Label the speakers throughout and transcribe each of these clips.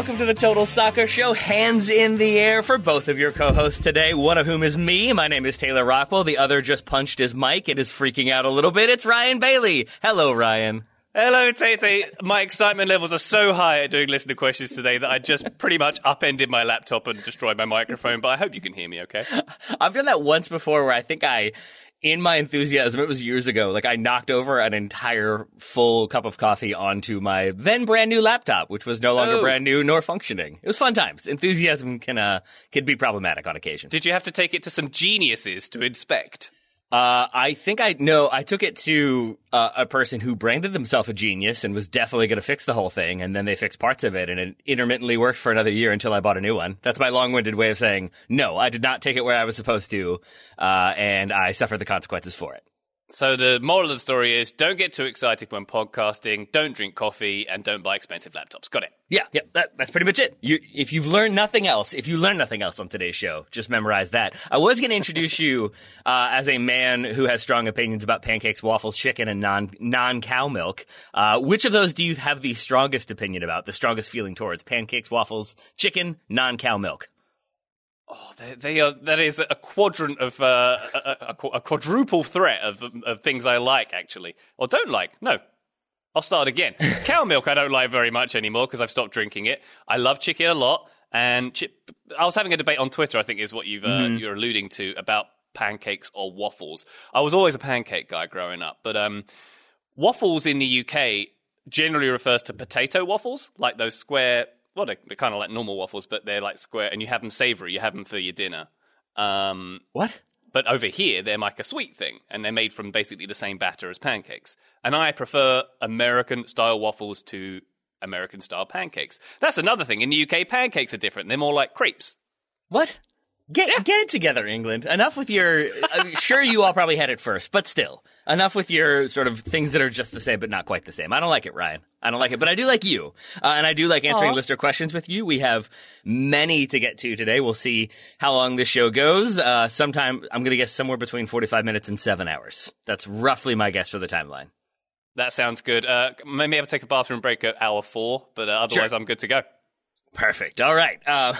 Speaker 1: Welcome to the Total Soccer Show. Hands in the air for both of your co-hosts today. One of whom is me. My name is Taylor Rockwell. The other just punched his mic and is freaking out a little bit. It's Ryan Bailey. Hello, Ryan.
Speaker 2: Hello, Tate. My excitement levels are so high at doing listener questions today that I just pretty much upended my laptop and destroyed my microphone, but I hope you can hear me okay.
Speaker 1: I've done that once before where I think I, in my enthusiasm, it was years ago, like I knocked over an entire full cup of coffee onto my then brand new laptop, which was no longer
Speaker 2: Oh.
Speaker 1: brand new nor functioning. It was fun times. Enthusiasm can, uh, can be problematic on occasion.
Speaker 2: Did you have to take it to some geniuses to inspect?
Speaker 1: Uh, I think I no. I took it to uh, a person who branded themselves a genius and was definitely going to fix the whole thing, and then they fixed parts of it, and it intermittently worked for another year until I bought a new one. That's my long-winded way of saying no. I did not take it where I was supposed to, uh, and I suffered the consequences for it.
Speaker 2: So the moral of the story is don't get too excited when podcasting, don't drink coffee, and don't buy expensive laptops. Got it.
Speaker 1: Yeah, yeah, that, that's pretty much it. You, if you've learned nothing else, if you learn nothing else on today's show, just memorize that. I was going to introduce you uh, as a man who has strong opinions about pancakes, waffles, chicken, and non non cow milk. Uh, which of those do you have the strongest opinion about? The strongest feeling towards pancakes, waffles, chicken, non cow milk?
Speaker 2: Oh, they, they are. That is a quadrant of uh, a, a, a, quadruple threat of, of things I like, actually, or don't like. No, I'll start again. Cow milk I don't like very much anymore because I've stopped drinking it. I love chicken a lot, and chi- I was having a debate on Twitter. I think is what you've uh, you're alluding to about pancakes or waffles. I was always a pancake guy growing up, but um, waffles in the UK generally refers to potato waffles, like those square. Well, they're, they're kind of like normal waffles, but they're like square, and you have them savory. You have them for your dinner. Um,
Speaker 1: What?
Speaker 2: but over here, they're like a sweet thing, and they're made from basically the same batter as pancakes. And I prefer American style waffles to American style pancakes. That's another thing. In the UK, pancakes are different. They're more like crepes.
Speaker 1: What? Get get it together, England. Enough with your. I'm sure you all probably had it first, but still, enough with your sort of things that are just the same but not quite the same. I don't like it, Ryan. I don't like it, but I do like you, uh, and I do like answering listener questions with you. We have many to get to today. We'll see how long this show goes. Uh, sometime I'm going to guess somewhere between 45 minutes and seven hours. That's roughly my guess for the timeline.
Speaker 2: That sounds good. Uh, maybe I'll take a bathroom break at hour four, but uh, otherwise
Speaker 1: Sure.
Speaker 2: I'm good to go.
Speaker 1: Perfect. All right. Uh,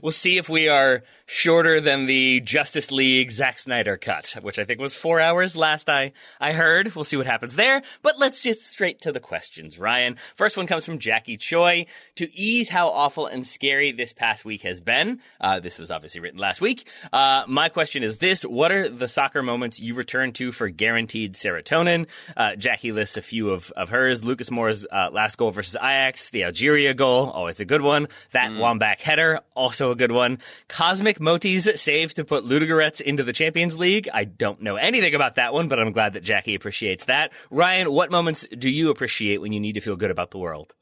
Speaker 1: we'll- see if we are shorter than the Justice League Zack Snyder cut, which I think was four hours last I, I heard. We'll see what happens there. But let's get straight to the questions, Ryan. First one comes from Jackie Choi. To ease how awful and scary this past week has been, uh, this was obviously written last week. Uh, my question is this. What are the soccer moments you return to for guaranteed serotonin? Uh, Jackie lists a few of, of hers. Lucas Moura's uh, last goal versus Ajax, the Algeria goal, always a good one. That Wambach header, also a good one. Cosmin Moți's save to put Ludogorets into the Champions League. I don't know anything about that one, but I'm glad that Jackie appreciates that. Ryan, what moments do you appreciate when you need to feel good about the world?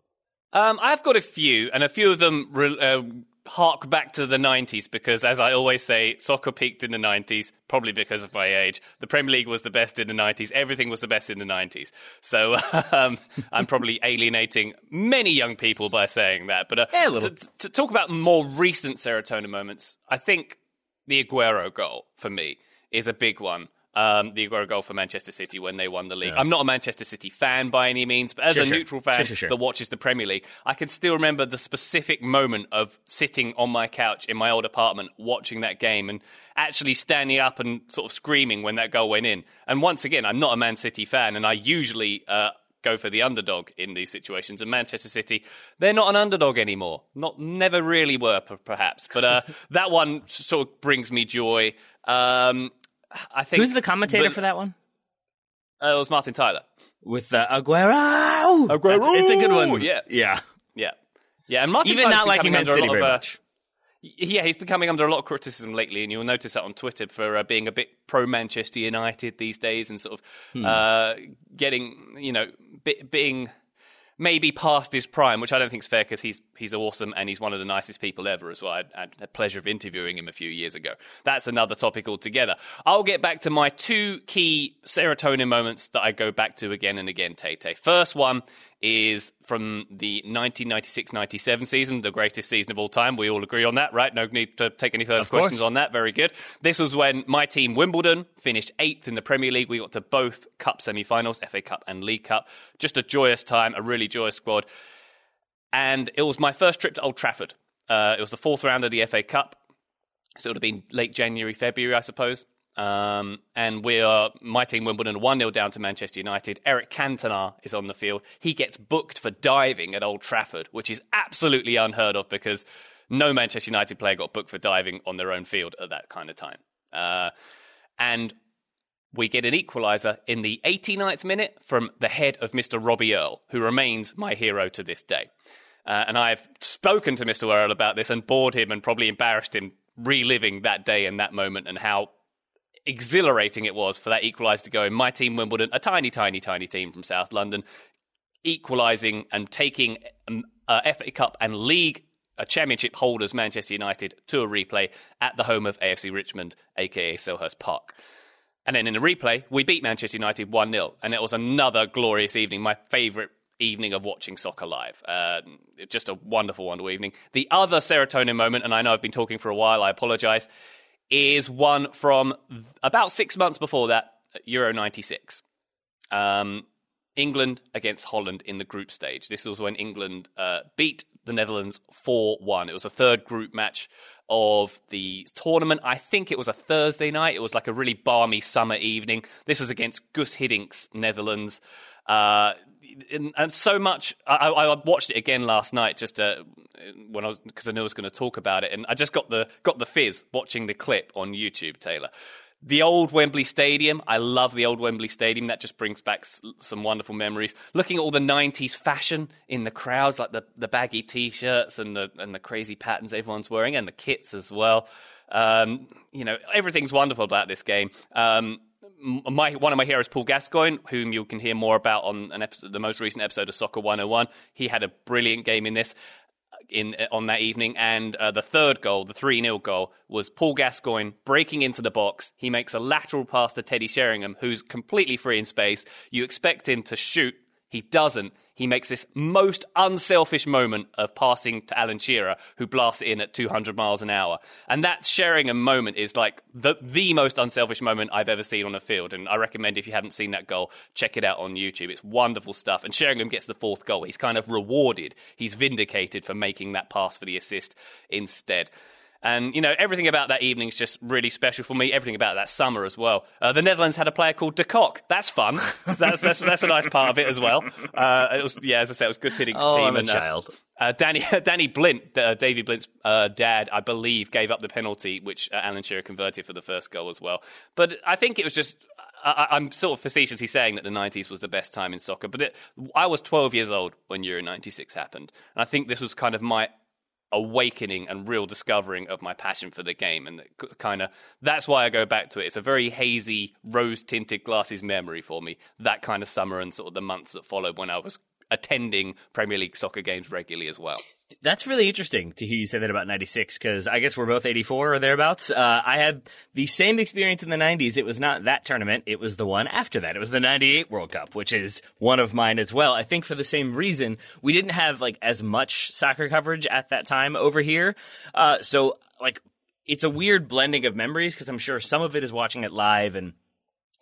Speaker 2: Um, I've got a few, and a few of them re- uh, hark back to the 90s because, as I always say, soccer peaked in the 90s, probably because of my age. The Premier League was the best in the 90s. Everything was the best in the 90s. So um, I'm probably alienating many young people by saying that. But uh,
Speaker 1: Yeah,
Speaker 2: to, to talk about more recent serotonin moments, I think the Aguero goal for me is a big one. Um, the Aguero goal for Manchester City when they won the league. I'm not a Manchester City fan by any means, but as
Speaker 1: Sure,
Speaker 2: a
Speaker 1: sure.
Speaker 2: neutral fan
Speaker 1: sure.
Speaker 2: that watches the Premier League, I can still remember the specific moment of sitting on my couch in my old apartment watching that game and actually standing up and sort of screaming when that goal went in. And once again, I'm not a Man City fan, and I usually uh, go for the underdog in these situations. And Manchester City, they're not an underdog anymore. Not never really were, perhaps. But uh, that one sort of brings me joy. Um, I think
Speaker 1: Who's the commentator
Speaker 2: the-
Speaker 1: for that one?
Speaker 2: Uh, it was Martin Tyler.
Speaker 1: With uh, Aguero.
Speaker 2: Aguero!
Speaker 1: That's- it's a good one.
Speaker 2: Yeah.
Speaker 1: Yeah.
Speaker 2: Yeah, yeah, and Martin
Speaker 1: Even
Speaker 2: Tyler's
Speaker 1: not liking Man City
Speaker 2: lot of,
Speaker 1: very
Speaker 2: uh,
Speaker 1: much.
Speaker 2: Yeah, he's becoming under a lot of criticism lately, and you'll notice that on Twitter for uh, being a bit pro Manchester United these days, and sort of
Speaker 1: Hmm.
Speaker 2: uh, getting, you know, bi- being maybe past his prime, which I don't think is fair because he's he's awesome and he's one of the nicest people ever as well. I, had the pleasure of interviewing him a few years ago. That's another topic altogether. I'll get back to my two key serotonin moments that I go back to again and again, Tay Tay. First one is from the 1996-97 season, the greatest season of all time. We all agree on that, right? No need to take any further
Speaker 1: Of course.
Speaker 2: questions on that. Very good. This was when my team, Wimbledon, finished eighth in the Premier League. We got to both cup semi-finals, FA Cup and League Cup. Just a joyous time, a really joyous squad. And it was my first trip to Old Trafford. Uh, it was the fourth round of the FA Cup. So it would have been late January, February, I suppose. Um, and we are, my team Wimbledon, 1 0 down to Manchester United. Eric Cantona is on the field. He gets booked for diving at Old Trafford, which is absolutely unheard of because no Manchester United player got booked for diving on their own field at that kind of time. Uh, and we get an equaliser in the 89th minute from the head of Mr. Robbie Earle, who remains my hero to this day. Uh, and I've spoken to Mr. Earle about this and bored him and probably embarrassed him reliving that day and that moment and how exhilarating it was for that equaliser to go in. My team, Wimbledon, a tiny, tiny, tiny team from South London, equalising and taking um, uh, FA Cup and League uh, Championship holders Manchester United to a replay at the home of AFC Richmond, aka Selhurst Park. And then in the replay, we beat Manchester United 1 0. And it was another glorious evening, my favourite evening of watching soccer live. Uh, just a wonderful, wonderful evening. The other serotonin moment, and I know I've been talking for a while, I apologise, is one from about six months before that, Euro 96. Um, England against Holland in the group stage. This was when England uh, beat the Netherlands 4 1. It was a third group match of the tournament. I think it was a Thursday night. It was like a really balmy summer evening. This was against Guus Hiddink's Netherlands. Uh, and, and so much. I, I watched it again last night, just uh, when I was because I knew I was going to talk about it, and I just got the got the fizz watching the clip on YouTube. Taylor, the old Wembley Stadium. I love the old Wembley Stadium. That just brings back s- some wonderful memories. Looking at all the '90s fashion in the crowds, like the, the baggy t-shirts and the and the crazy patterns everyone's wearing, and the kits as well. Um, you know, everything's wonderful about this game. Um, my one of my heroes, Paul Gascoigne, whom you can hear more about on an episode, the most recent episode of Soccer 101. He had a brilliant game in this in on that evening. And uh, the third goal, the 3 0 goal, was Paul Gascoigne breaking into the box. He makes a lateral pass to Teddy Sheringham, who's completely free in space. You expect him to shoot. He doesn't. He makes this most unselfish moment of passing to Alan Shearer, who blasts in at 200 miles an hour. And that Sheringham moment is like the, the most unselfish moment I've ever seen on a field. And I recommend if you haven't seen that goal, check it out on YouTube. It's wonderful stuff. And Sheringham gets the fourth goal. He's kind of rewarded. He's vindicated for making that pass for the assist instead. And, you know, everything about that evening is just really special for me. Everything about that summer as well. Uh, the Netherlands had a player called De Kock. That's fun. that's, that's, that's a nice part of it as well. Uh, it was, yeah, as I said, it was good hitting
Speaker 1: Oh,
Speaker 2: team.
Speaker 1: I'm
Speaker 2: and, uh,
Speaker 1: child.
Speaker 2: uh, Danny Danny Blind, uh, Daley Blind's uh, dad, I believe, gave up the penalty, which uh, Alan Shearer converted for the first goal as well. But I think it was just. I, I- I'm sort of facetiously saying that the 90s was the best time in soccer, but it, I was 12 years old when Euro 96 happened. And I think this was kind of my awakening and real discovering of my passion for the game. And kind of that's why I go back to it. It's a very hazy, rose tinted glasses memory for me. That kind of summer and sort of the months that followed when I was attending Premier League soccer games regularly as well.
Speaker 1: That's really interesting to hear you say that about 96 because I guess we're both 84 or thereabouts. Uh, I had the same experience in the 90s. It was not that tournament. It was the one after that. It was the 98 World Cup, which is one of mine as well. I think for the same reason, we didn't have like as much soccer coverage at that time over here. Uh, so like it's a weird blending of memories because I'm sure some of it is watching it live and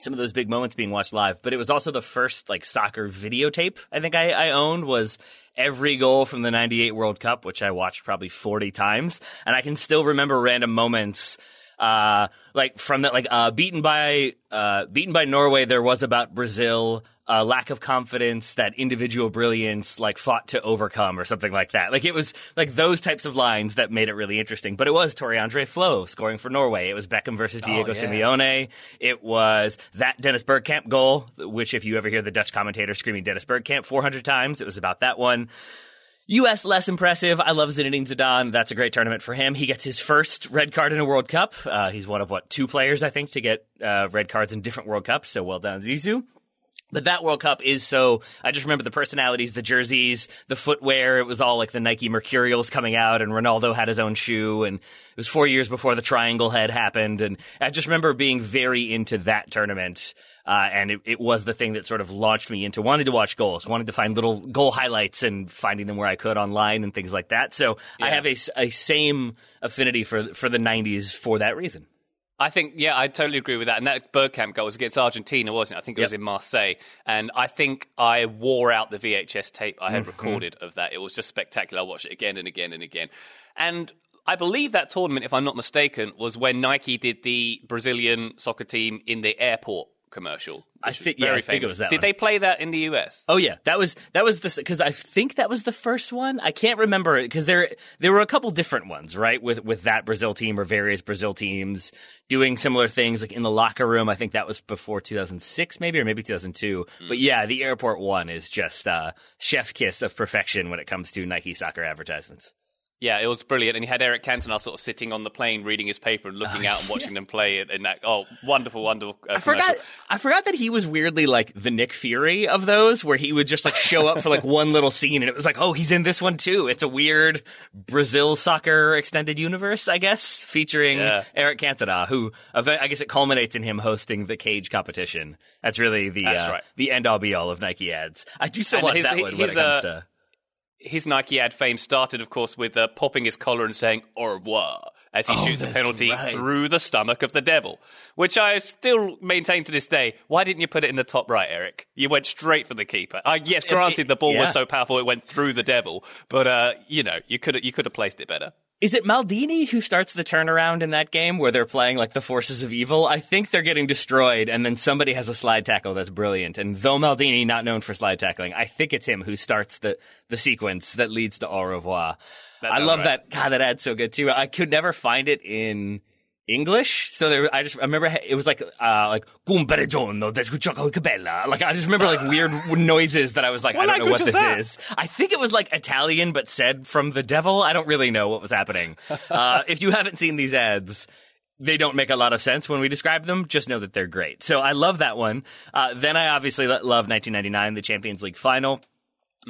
Speaker 1: some of those big moments being watched live, but it was also the first like soccer videotape I think I, I owned was every goal from the 98 World Cup, which I watched probably 40 times. And I can still remember random moments uh, like from that, like uh, beaten by uh, beaten by Norway. There was about Brazil, uh, lack of confidence, that individual brilliance, like fought to overcome or something like that. Like it was like those types of lines that made it really interesting. But it was Tore Andre Flo scoring for Norway. It was Beckham versus Diego
Speaker 2: yeah.
Speaker 1: Simeone. It was that Dennis Bergkamp goal, which if you ever hear the Dutch commentator screaming Dennis Bergkamp 400 times, it was about that one. U.S. less impressive. I love Zinedine Zidane. That's a great tournament for him. He gets his first red card in a World Cup. Uh, he's one of what two players I think to get uh, red cards in different World Cups. So well done, Zizou. But that World Cup is so. I just remember the personalities, the jerseys, the footwear. It was all like the Nike Mercurials coming out, and Ronaldo had his own shoe. And it was four years before the Triangle Head happened. And I just remember being very into that tournament. Uh, and it, it, was the thing that sort of launched me into wanting to watch goals, wanting to find little goal highlights and finding them where I could online and things like that. So yeah. I have a, a same affinity for for the '90s for that reason.
Speaker 2: I think, yeah, I totally agree with that. And that Bergkamp goal was against Argentina, wasn't it? I think it yep. was in Marseille. And I think I wore out the VHS tape I had mm-hmm. recorded of that. It was just spectacular. I watched it again and again and again. And I believe that tournament, if I'm not mistaken, was when Nike did the Brazilian soccer team in the airport commercial.
Speaker 1: I think yeah, I think it was that.
Speaker 2: Did
Speaker 1: one.
Speaker 2: they play that in the US?
Speaker 1: Oh yeah, that was that was the because I think that was the first one. I can't remember it because there there were a couple different ones, right? With with that Brazil team or various Brazil teams doing similar things, like in the locker room. I think that was before 2006, maybe or maybe 2002. Mm. But yeah, the airport one is just uh, chef's kiss of perfection when it comes to Nike soccer advertisements.
Speaker 2: Yeah, it was brilliant, and he had Eric Cantona sort of sitting on the plane, reading his paper and looking out and watching yeah. them play it. And that, oh, wonderful, wonderful! Uh,
Speaker 1: I forgot. I forgot that he was weirdly like the Nick Fury of those, where he would just like show up for like one little scene, and it was like, oh, he's in this one too. It's a weird Brazil soccer extended universe, I guess, featuring yeah. Eric Cantona, who I guess it culminates in him hosting the cage competition. That's really the That's uh, right. the end all be all of Nike ads. I do still and watch his, that one when it comes uh, to
Speaker 2: his Nike ad fame started, of course, with uh, popping his collar and saying au revoir as he oh, shoots a penalty right. through the stomach of the devil, which I still maintain to this day. Why didn't you put it in the top right, Eric? You went straight for the keeper. Uh, yes, granted, the ball yeah. was so powerful it went through the devil, but uh, you know, you could you could have placed it better.
Speaker 1: Is it Maldini who starts the turnaround in that game where they're playing like the forces of evil? I think they're getting destroyed, and then somebody has a slide tackle that's brilliant. And though Maldini not known for slide tackling, I think it's him who starts the the sequence that leads to au revoir. I love right. that. God, that ad's so good too. I could never find it in English. So there, I just I remember it was like uh like Like I just remember like weird noises that I was like what I don't know what this is. I think it was like Italian but said from the devil. I don't really know what was happening. uh, if you haven't seen these ads, they don't make a lot of sense when we describe them. Just know that they're great. So I love that one. Uh, then I obviously love 1999, the Champions League final.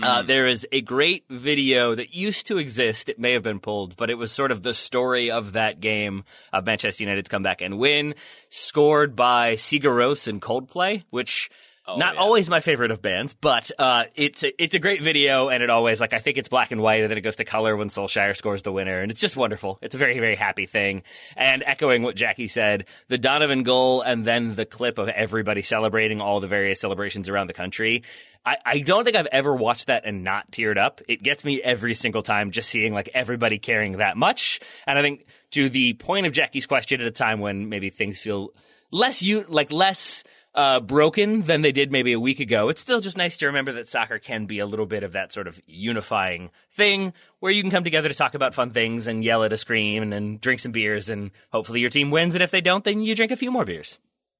Speaker 1: Uh, mm. there is a great video that used to exist. It may have been pulled, but it was sort of the story of that game of Manchester United's comeback and win, scored by Sigur Rós and Coldplay, which Oh, Not yeah. always my favorite of bands, but uh, it's a, it's a great video, and it always like I think it's black and white, and then it goes to color when Solskjaer scores the winner, and it's just wonderful. It's a very very happy thing. And echoing what Jackie said, the Donovan goal, and then the clip of everybody celebrating all the various celebrations around the country. I, I don't think I've ever watched that and not teared up. It gets me every single time just seeing like everybody caring that much, and I think to the point of Jackie's question at a time when maybe things feel less you like less uh, broken than they did maybe a week ago. It's still just nice to remember that soccer can be a little bit of that sort of unifying thing where you can come together to talk about fun things and yell at a screen and, and drink some beers and hopefully your team wins. And if they don't, then you drink a few more beers.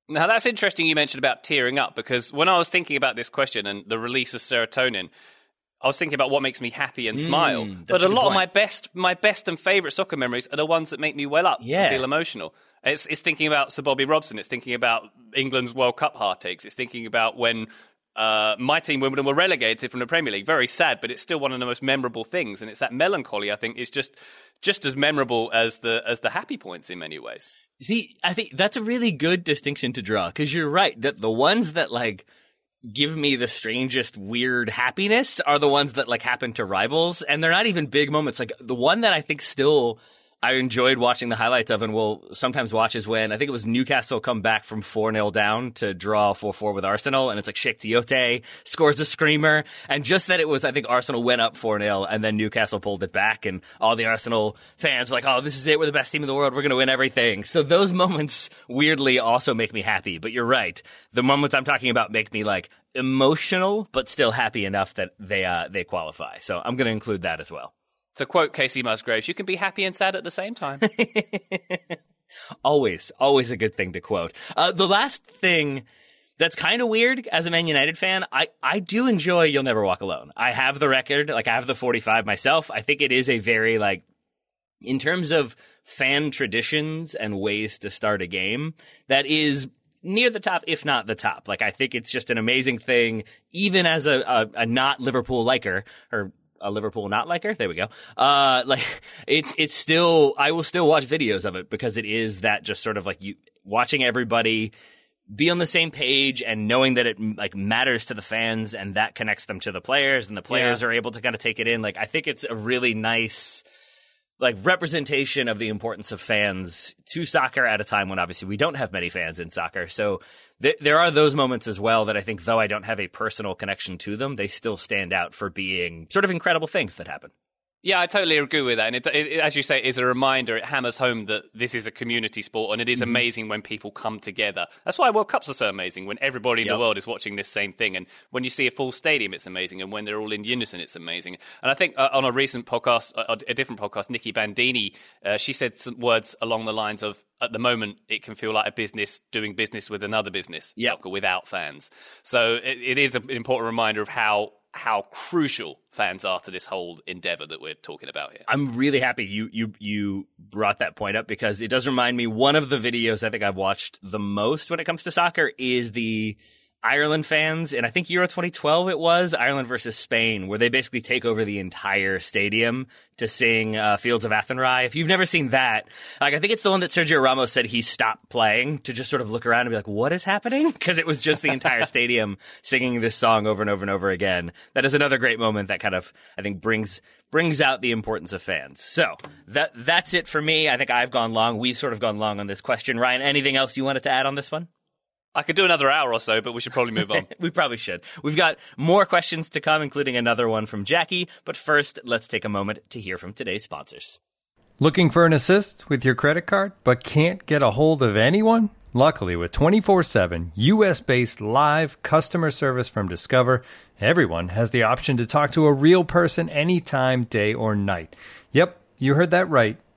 Speaker 2: Now that's interesting. You mentioned about tearing up because when I was thinking about this question and the release of serotonin, I was thinking about what makes me happy and smile. Mm, but a, a lot point. of my best, my best and favorite soccer memories are the ones that make me well up, yeah. feel emotional. It's, it's thinking about Sir Bobby Robson. It's thinking about England's World Cup heartaches. It's thinking about when uh, my team Wimbledon were relegated from the Premier League. Very sad, but it's still one of the most memorable things, and it's that melancholy I think is just just as memorable as the as the happy points in many ways.
Speaker 1: See, I think that's a really good distinction to draw because you're right that the ones that like give me the strangest weird happiness are the ones that like happen to rivals and they're not even big moments like the one that i think still I enjoyed watching the highlights of and will sometimes watch is when I think it was Newcastle come back from 4-0 down to draw 4-4 with Arsenal and it's like Cheick Tiote scores a screamer and just that it was I think Arsenal went up 4-0 and then Newcastle pulled it back and all the Arsenal fans were like oh this is it we're the best team in the world we're going to win everything. So those moments weirdly also make me happy but you're right. The moments I'm talking about make me like emotional but still happy enough that they uh they qualify. So I'm going to include that as well.
Speaker 2: To quote Kacey Musgraves, you can be happy and sad at the same time.
Speaker 1: always, always a good thing to quote. Uh, the last thing that's kind of weird as a Man United fan, I, I do enjoy You'll Never Walk Alone. I have the record, like I have the 45 myself. I think it is a very, like, in terms of fan traditions and ways to start a game, that is near the top, if not the top. Like, I think it's just an amazing thing, even as a, a, a not Liverpool liker, or a Liverpool not liker. There we go. Uh, like it's it's still I will still watch videos of it because it is that just sort of like you watching everybody be on the same page and knowing that it like matters to the fans and that connects them to the players and the players yeah. are able to kind of take it in. Like I think it's a really nice like representation of the importance of fans to soccer at a time when obviously we don't have many fans in soccer. So th- there are those moments as well that I think, though I don't have a personal connection to them, they still stand out for being sort of incredible things that happen.
Speaker 2: Yeah, I totally agree with that. And it, it, as you say, it is a reminder. It hammers home that this is a community sport, and it is mm-hmm. amazing when people come together. That's why World Cups are so amazing. When everybody in yep. the world is watching this same thing, and when you see a full stadium, it's amazing. And when they're all in unison, it's amazing. And I think uh, on a recent podcast, uh, a different podcast, Nicky Bandini, uh, she said some words along the lines of, "At the moment, it can feel like a business doing business with another business, yep. soccer without fans." So it, it is an important reminder of how how crucial fans are to this whole endeavor that we're talking about here.
Speaker 1: I'm really happy you you you brought that point up because it does remind me one of the videos I think I've watched the most when it comes to soccer is the Ireland fans, and I think Euro 2012 it was Ireland versus Spain, where they basically take over the entire stadium to sing uh, "Fields of Athenry." If you've never seen that, like I think it's the one that Sergio Ramos said he stopped playing to just sort of look around and be like, "What is happening?" Because it was just the entire stadium singing this song over and over and over again. That is another great moment that kind of I think brings brings out the importance of fans. So that that's it for me. I think I've gone long. We've sort of gone long on this question. Ryan, anything else you wanted to add on this one?
Speaker 2: I could do another hour or so, but we should probably move on.
Speaker 1: we probably should. We've got more questions to come, including another one from Jackie. But first, let's take a moment to hear from today's sponsors.
Speaker 3: Looking for an assist with your credit card, but can't get a hold of anyone? Luckily, with 24 7 US based live customer service from Discover, everyone has the option to talk to a real person anytime, day or night. Yep, you heard that right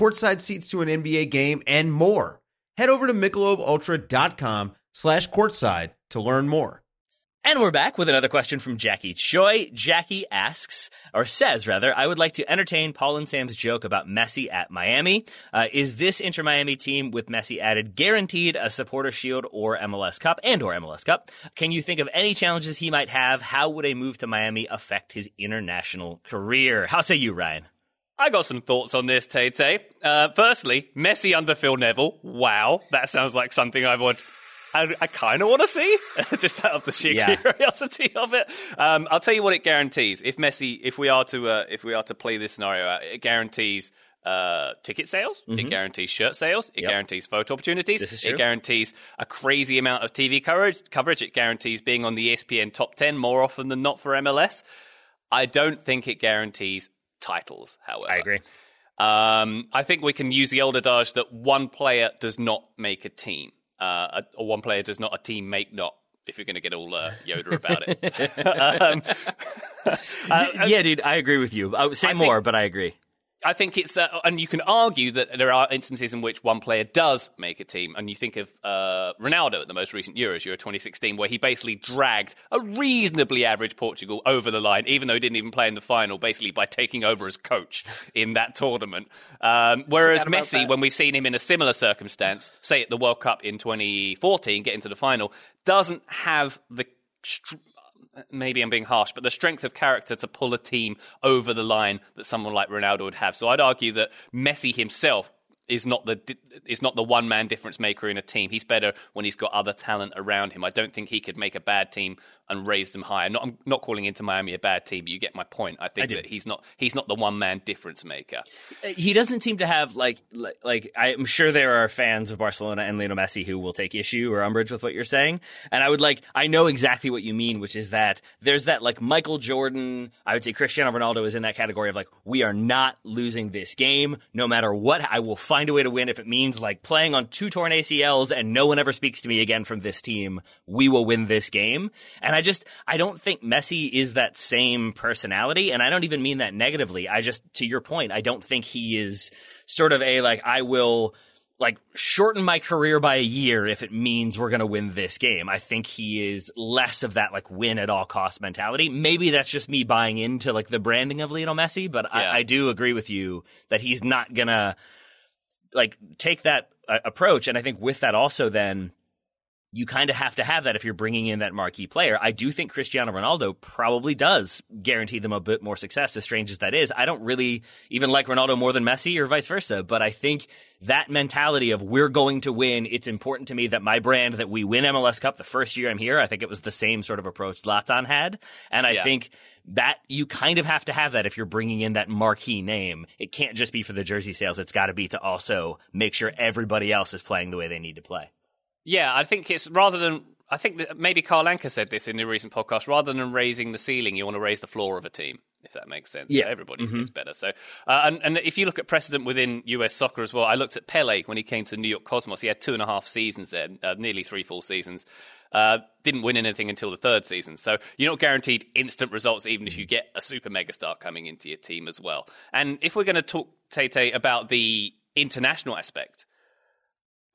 Speaker 4: courtside seats to an NBA game, and more. Head over to MichelobUltra.com slash courtside to learn more.
Speaker 1: And we're back with another question from Jackie Choi. Jackie asks, or says rather, I would like to entertain Paul and Sam's joke about Messi at Miami. Uh, is this Inter Miami team with Messi added guaranteed a supporter shield or MLS Cup and or MLS Cup? Can you think of any challenges he might have? How would a move to Miami affect his international career? How say you, Ryan?
Speaker 2: I got some thoughts on this, Tay Tay. Uh, firstly, Messi under Phil Neville. Wow, that sounds like something I would. I, I kind of want to see, just out of the sheer yeah. curiosity of it. Um, I'll tell you what it guarantees. If Messi, if we are to, uh, if we are to play this scenario out, it guarantees uh, ticket sales. Mm-hmm. It guarantees shirt sales. It yep. guarantees photo opportunities. It guarantees a crazy amount of TV coverage. Coverage. It guarantees being on the ESPN top ten more often than not for MLS. I don't think it guarantees titles, however.
Speaker 1: I agree.
Speaker 2: Um, I think we can use the old adage that one player does not make a team, uh, or one player does not a team make not if you're going to get all uh, Yoda about it. um,
Speaker 1: uh, yeah, dude, I agree with you. Uh, say
Speaker 2: I
Speaker 1: more,
Speaker 2: think-
Speaker 1: but I agree.
Speaker 2: I think it's, uh, and you can argue that there are instances in which one player does make a team, and you think of uh, Ronaldo at the most recent Euros, Euro 2016, where he basically dragged a reasonably average Portugal over the line, even though he didn't even play in the final, basically by taking over as coach in that tournament. Um, whereas Messi, when we've seen him in a similar circumstance, say at the World Cup in 2014, get into the final, doesn't have the maybe I'm being harsh, but the strength of character to pull a team over the line that someone like Ronaldo would have. So I'd argue that Messi himself is not the is not the one man difference maker in a team. He's better when he's got other talent around him. I don't think he could make a bad team and raise them higher. Not, I'm not calling into Miami a bad team, but you get my point. I think
Speaker 1: do.
Speaker 2: that he's not he's not the one man difference maker.
Speaker 1: Uh, he doesn't seem to have like like, like I'm sure there are fans of Barcelona and Lionel Messi who will take issue or umbrage with what you're saying, and I would like I know exactly what you mean, which is that there's that like Michael Jordan, I would say Cristiano Ronaldo is in that category of like we are not losing this game no matter what. I will find a way to win if it means like playing on two torn ACLs and no one ever speaks to me again from this team. We will win this game, and I just I don't think Messi is that same personality, and I don't even mean that negatively. I just to your point, I don't think he is sort of a like I will like shorten my career by a year if it means we're going to win this game. I think he is less of that like win at all cost mentality. Maybe that's just me buying into like the branding of Lionel Messi, but
Speaker 2: Yeah.
Speaker 1: I, I do agree with you that he's not gonna like take that uh, approach. And I think with that also then you kind of have to have that if you're bringing in that marquee player. I do think Cristiano Ronaldo probably does guarantee them a bit more success, as strange as that is. I don't really even like Ronaldo more than Messi or vice versa, but I think that mentality of we're going to win, it's important to me that my brand, that we win MLS Cup the first year I'm here. I think it was the same sort of approach Zlatan had. And I
Speaker 2: Yeah.
Speaker 1: think that you kind of have to have that if you're bringing in that marquee name. It can't just be for the jersey sales. It's got to be to also make sure everybody else is playing the way they need to play.
Speaker 2: Yeah, I think it's rather than I think that maybe Carl Anka said this in a recent podcast. Rather than raising the ceiling, you want to raise the floor of a team, if that makes sense.
Speaker 1: Yeah.
Speaker 2: So everybody gets better. So, uh, and, and if you look at precedent within US soccer as well, I looked at Pele when he came to New York Cosmos. He had two and a half seasons there, uh, nearly three full seasons. Uh, didn't win anything until the third season. So you're not guaranteed instant results, even if you get a super megastar coming into your team as well. And if we're going to talk, Tate, about the international aspect,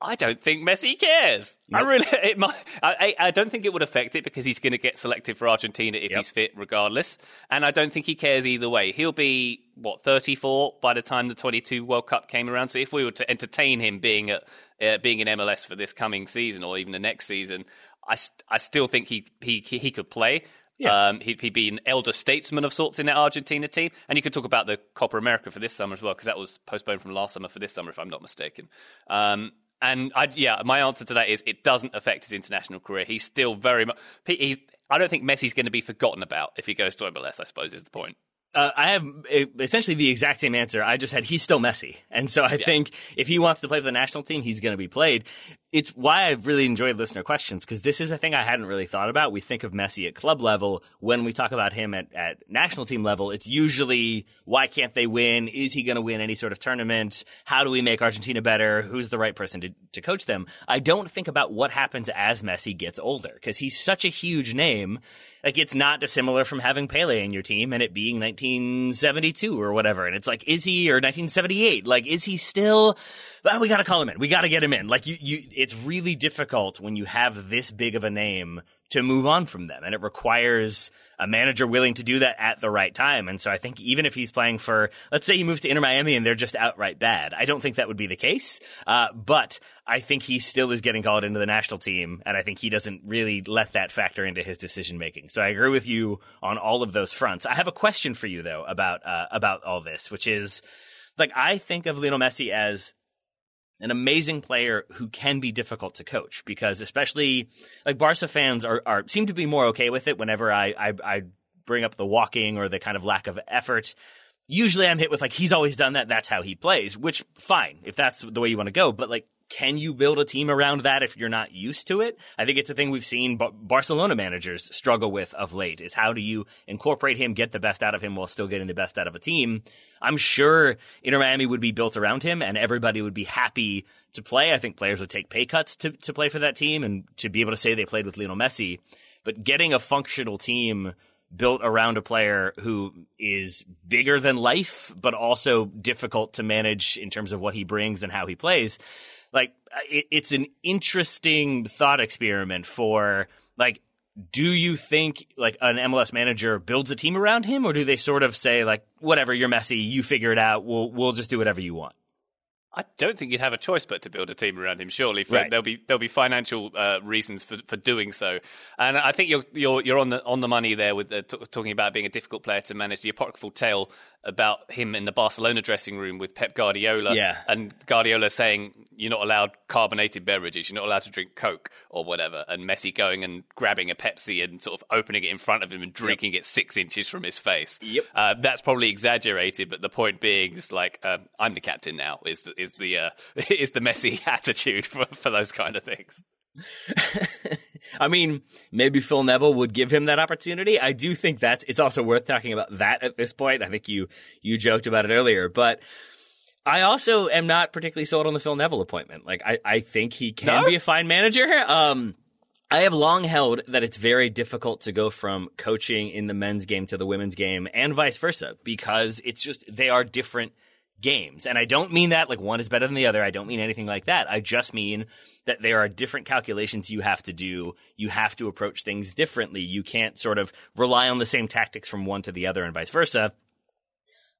Speaker 2: I don't think Messi cares. I really, it might, I, I don't think it would affect it because he's going to get selected for Argentina if
Speaker 1: Yep.
Speaker 2: he's fit, regardless. And I don't think he cares either way. He'll be what 34 by the time the 22 World Cup came around. So if we were to entertain him being at uh, being in MLS for this coming season or even the next season, I st- I still think he he he he could play.
Speaker 1: Yeah.
Speaker 2: Um, he'd, he'd be an elder statesman of sorts in that Argentina team. And you could talk about the Copa America for this summer as well, because that was postponed from last summer for this summer, if I'm not mistaken. Um, and I, yeah, my answer to that is it doesn't affect his international career. He's still very much. He, I don't think Messi's going to be forgotten about if he goes to MLS. I suppose is the point.
Speaker 1: Uh, I have uh, essentially the exact same answer. I just had he's still Messi, and so I think if he wants to play for the national team, he's going to be played. It's why I've really enjoyed listener questions because this is a thing I hadn't really thought about. We think of Messi at club level when we talk about him at, at national team level. It's usually why can't they win? Is he going to win any sort of tournament? How do we make Argentina better? Who's the right person to, to coach them? I don't think about what happens as Messi gets older because he's such a huge name. Like it's not dissimilar from having Pele in your team and it being 1972 or whatever. And it's like, is he or 1978? Like, is he still? Well, we got to call him in. We got to get him in. Like you, you. It's really difficult when you have this big of a name to move on from them, and it requires a manager willing to do that at the right time. And so I think even if he's playing for, let's say he moves to Inter Miami and they're just outright bad, I don't think that would be the case. Uh, but I think he still is getting called into the national team, and I think he doesn't really let that factor into his decision making. So I agree with you on all of those fronts. I have a question for you though about uh, about all this, which is like I think of Lionel Messi as an amazing player who can be difficult to coach because especially like Barca fans are, are seem to be more okay with it whenever I, I I bring up the walking or the kind of lack of effort. Usually I'm hit with like he's always done that, that's how he plays, which fine, if that's the way you want to go. But like can you build a team around that if you're not used to it? I think it's a thing we've seen Barcelona managers struggle with of late is how do you incorporate him, get the best out of him while still getting the best out of a team? I'm sure Inter Miami would be built around him and everybody would be happy to play. I think players would take pay cuts to, to play for that team and to be able to say they played with Lionel Messi. But getting a functional team built around a player who is bigger than life, but also difficult to manage in terms of what he brings and how he plays like it, it's an interesting thought experiment for like do you think like an MLS manager builds a team around him or do they sort of say like whatever you're Messi, you figure it out we'll we'll just do whatever you want
Speaker 2: I don't think you'd have a choice but to build a team around him. Surely,
Speaker 1: right.
Speaker 2: there'll be there'll be financial uh, reasons for, for doing so. And I think you're you're you're on the on the money there with the, t- talking about being a difficult player to manage. The apocryphal tale about him in the Barcelona dressing room with Pep Guardiola,
Speaker 1: yeah.
Speaker 2: and Guardiola saying you're not allowed carbonated beverages, you're not allowed to drink Coke or whatever, and Messi going and grabbing a Pepsi and sort of opening it in front of him and drinking yep. it six inches from his face.
Speaker 1: Yep,
Speaker 2: uh, that's probably exaggerated, but the point being, is like um, I'm the captain now. Is the, is the uh, is the Messi attitude for for those kind of things.
Speaker 1: I mean, maybe Phil Neville would give him that opportunity. I do think that's it's also worth talking about that at this point. I think you you joked about it earlier, but I also am not particularly sold on the Phil Neville appointment. Like I, I think he can
Speaker 2: no?
Speaker 1: be a fine manager. Um I have long held that it's very difficult to go from coaching in the men's game to the women's game and vice versa because it's just they are different games. And I don't mean that like one is better than the other. I don't mean anything like that. I just mean that there are different calculations you have to do. You have to approach things differently. You can't sort of rely on the same tactics from one to the other and vice versa.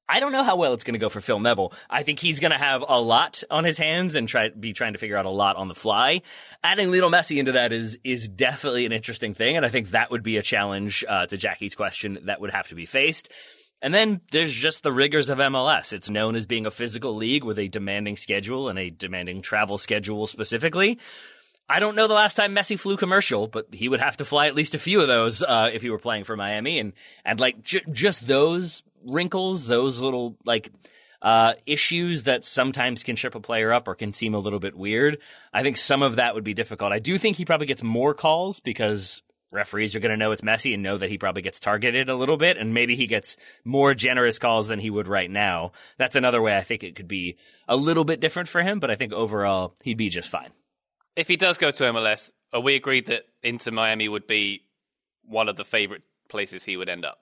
Speaker 1: I don't know how well it's going to go for Phil Neville. I think he's going to have a lot on his hands and try be trying to figure out a lot on the fly. Adding Lionel Messi into that is is definitely an interesting thing, and I think that would be a challenge uh, to Jackie's question that would have to be faced. And then there's just the rigors of MLS. It's known as being a physical league with a demanding schedule and a demanding travel schedule specifically. I don't know the last time Messi flew commercial, but he would have to fly at least a few of those uh, if he were playing for Miami, and and like j- just those wrinkles, those little like uh, issues that sometimes can trip a player up or can seem a little bit weird. I think some of that would be difficult. I do think he probably gets more calls because referees are going to know it's Messi and know that he probably gets targeted a little bit, and maybe he gets more generous calls than he would right now. That's another way I think it could be a little bit different for him, but I think overall he'd be just fine.
Speaker 2: If he does go to MLS, are we agreed that Inter Miami would be one of the favorite places he would end up?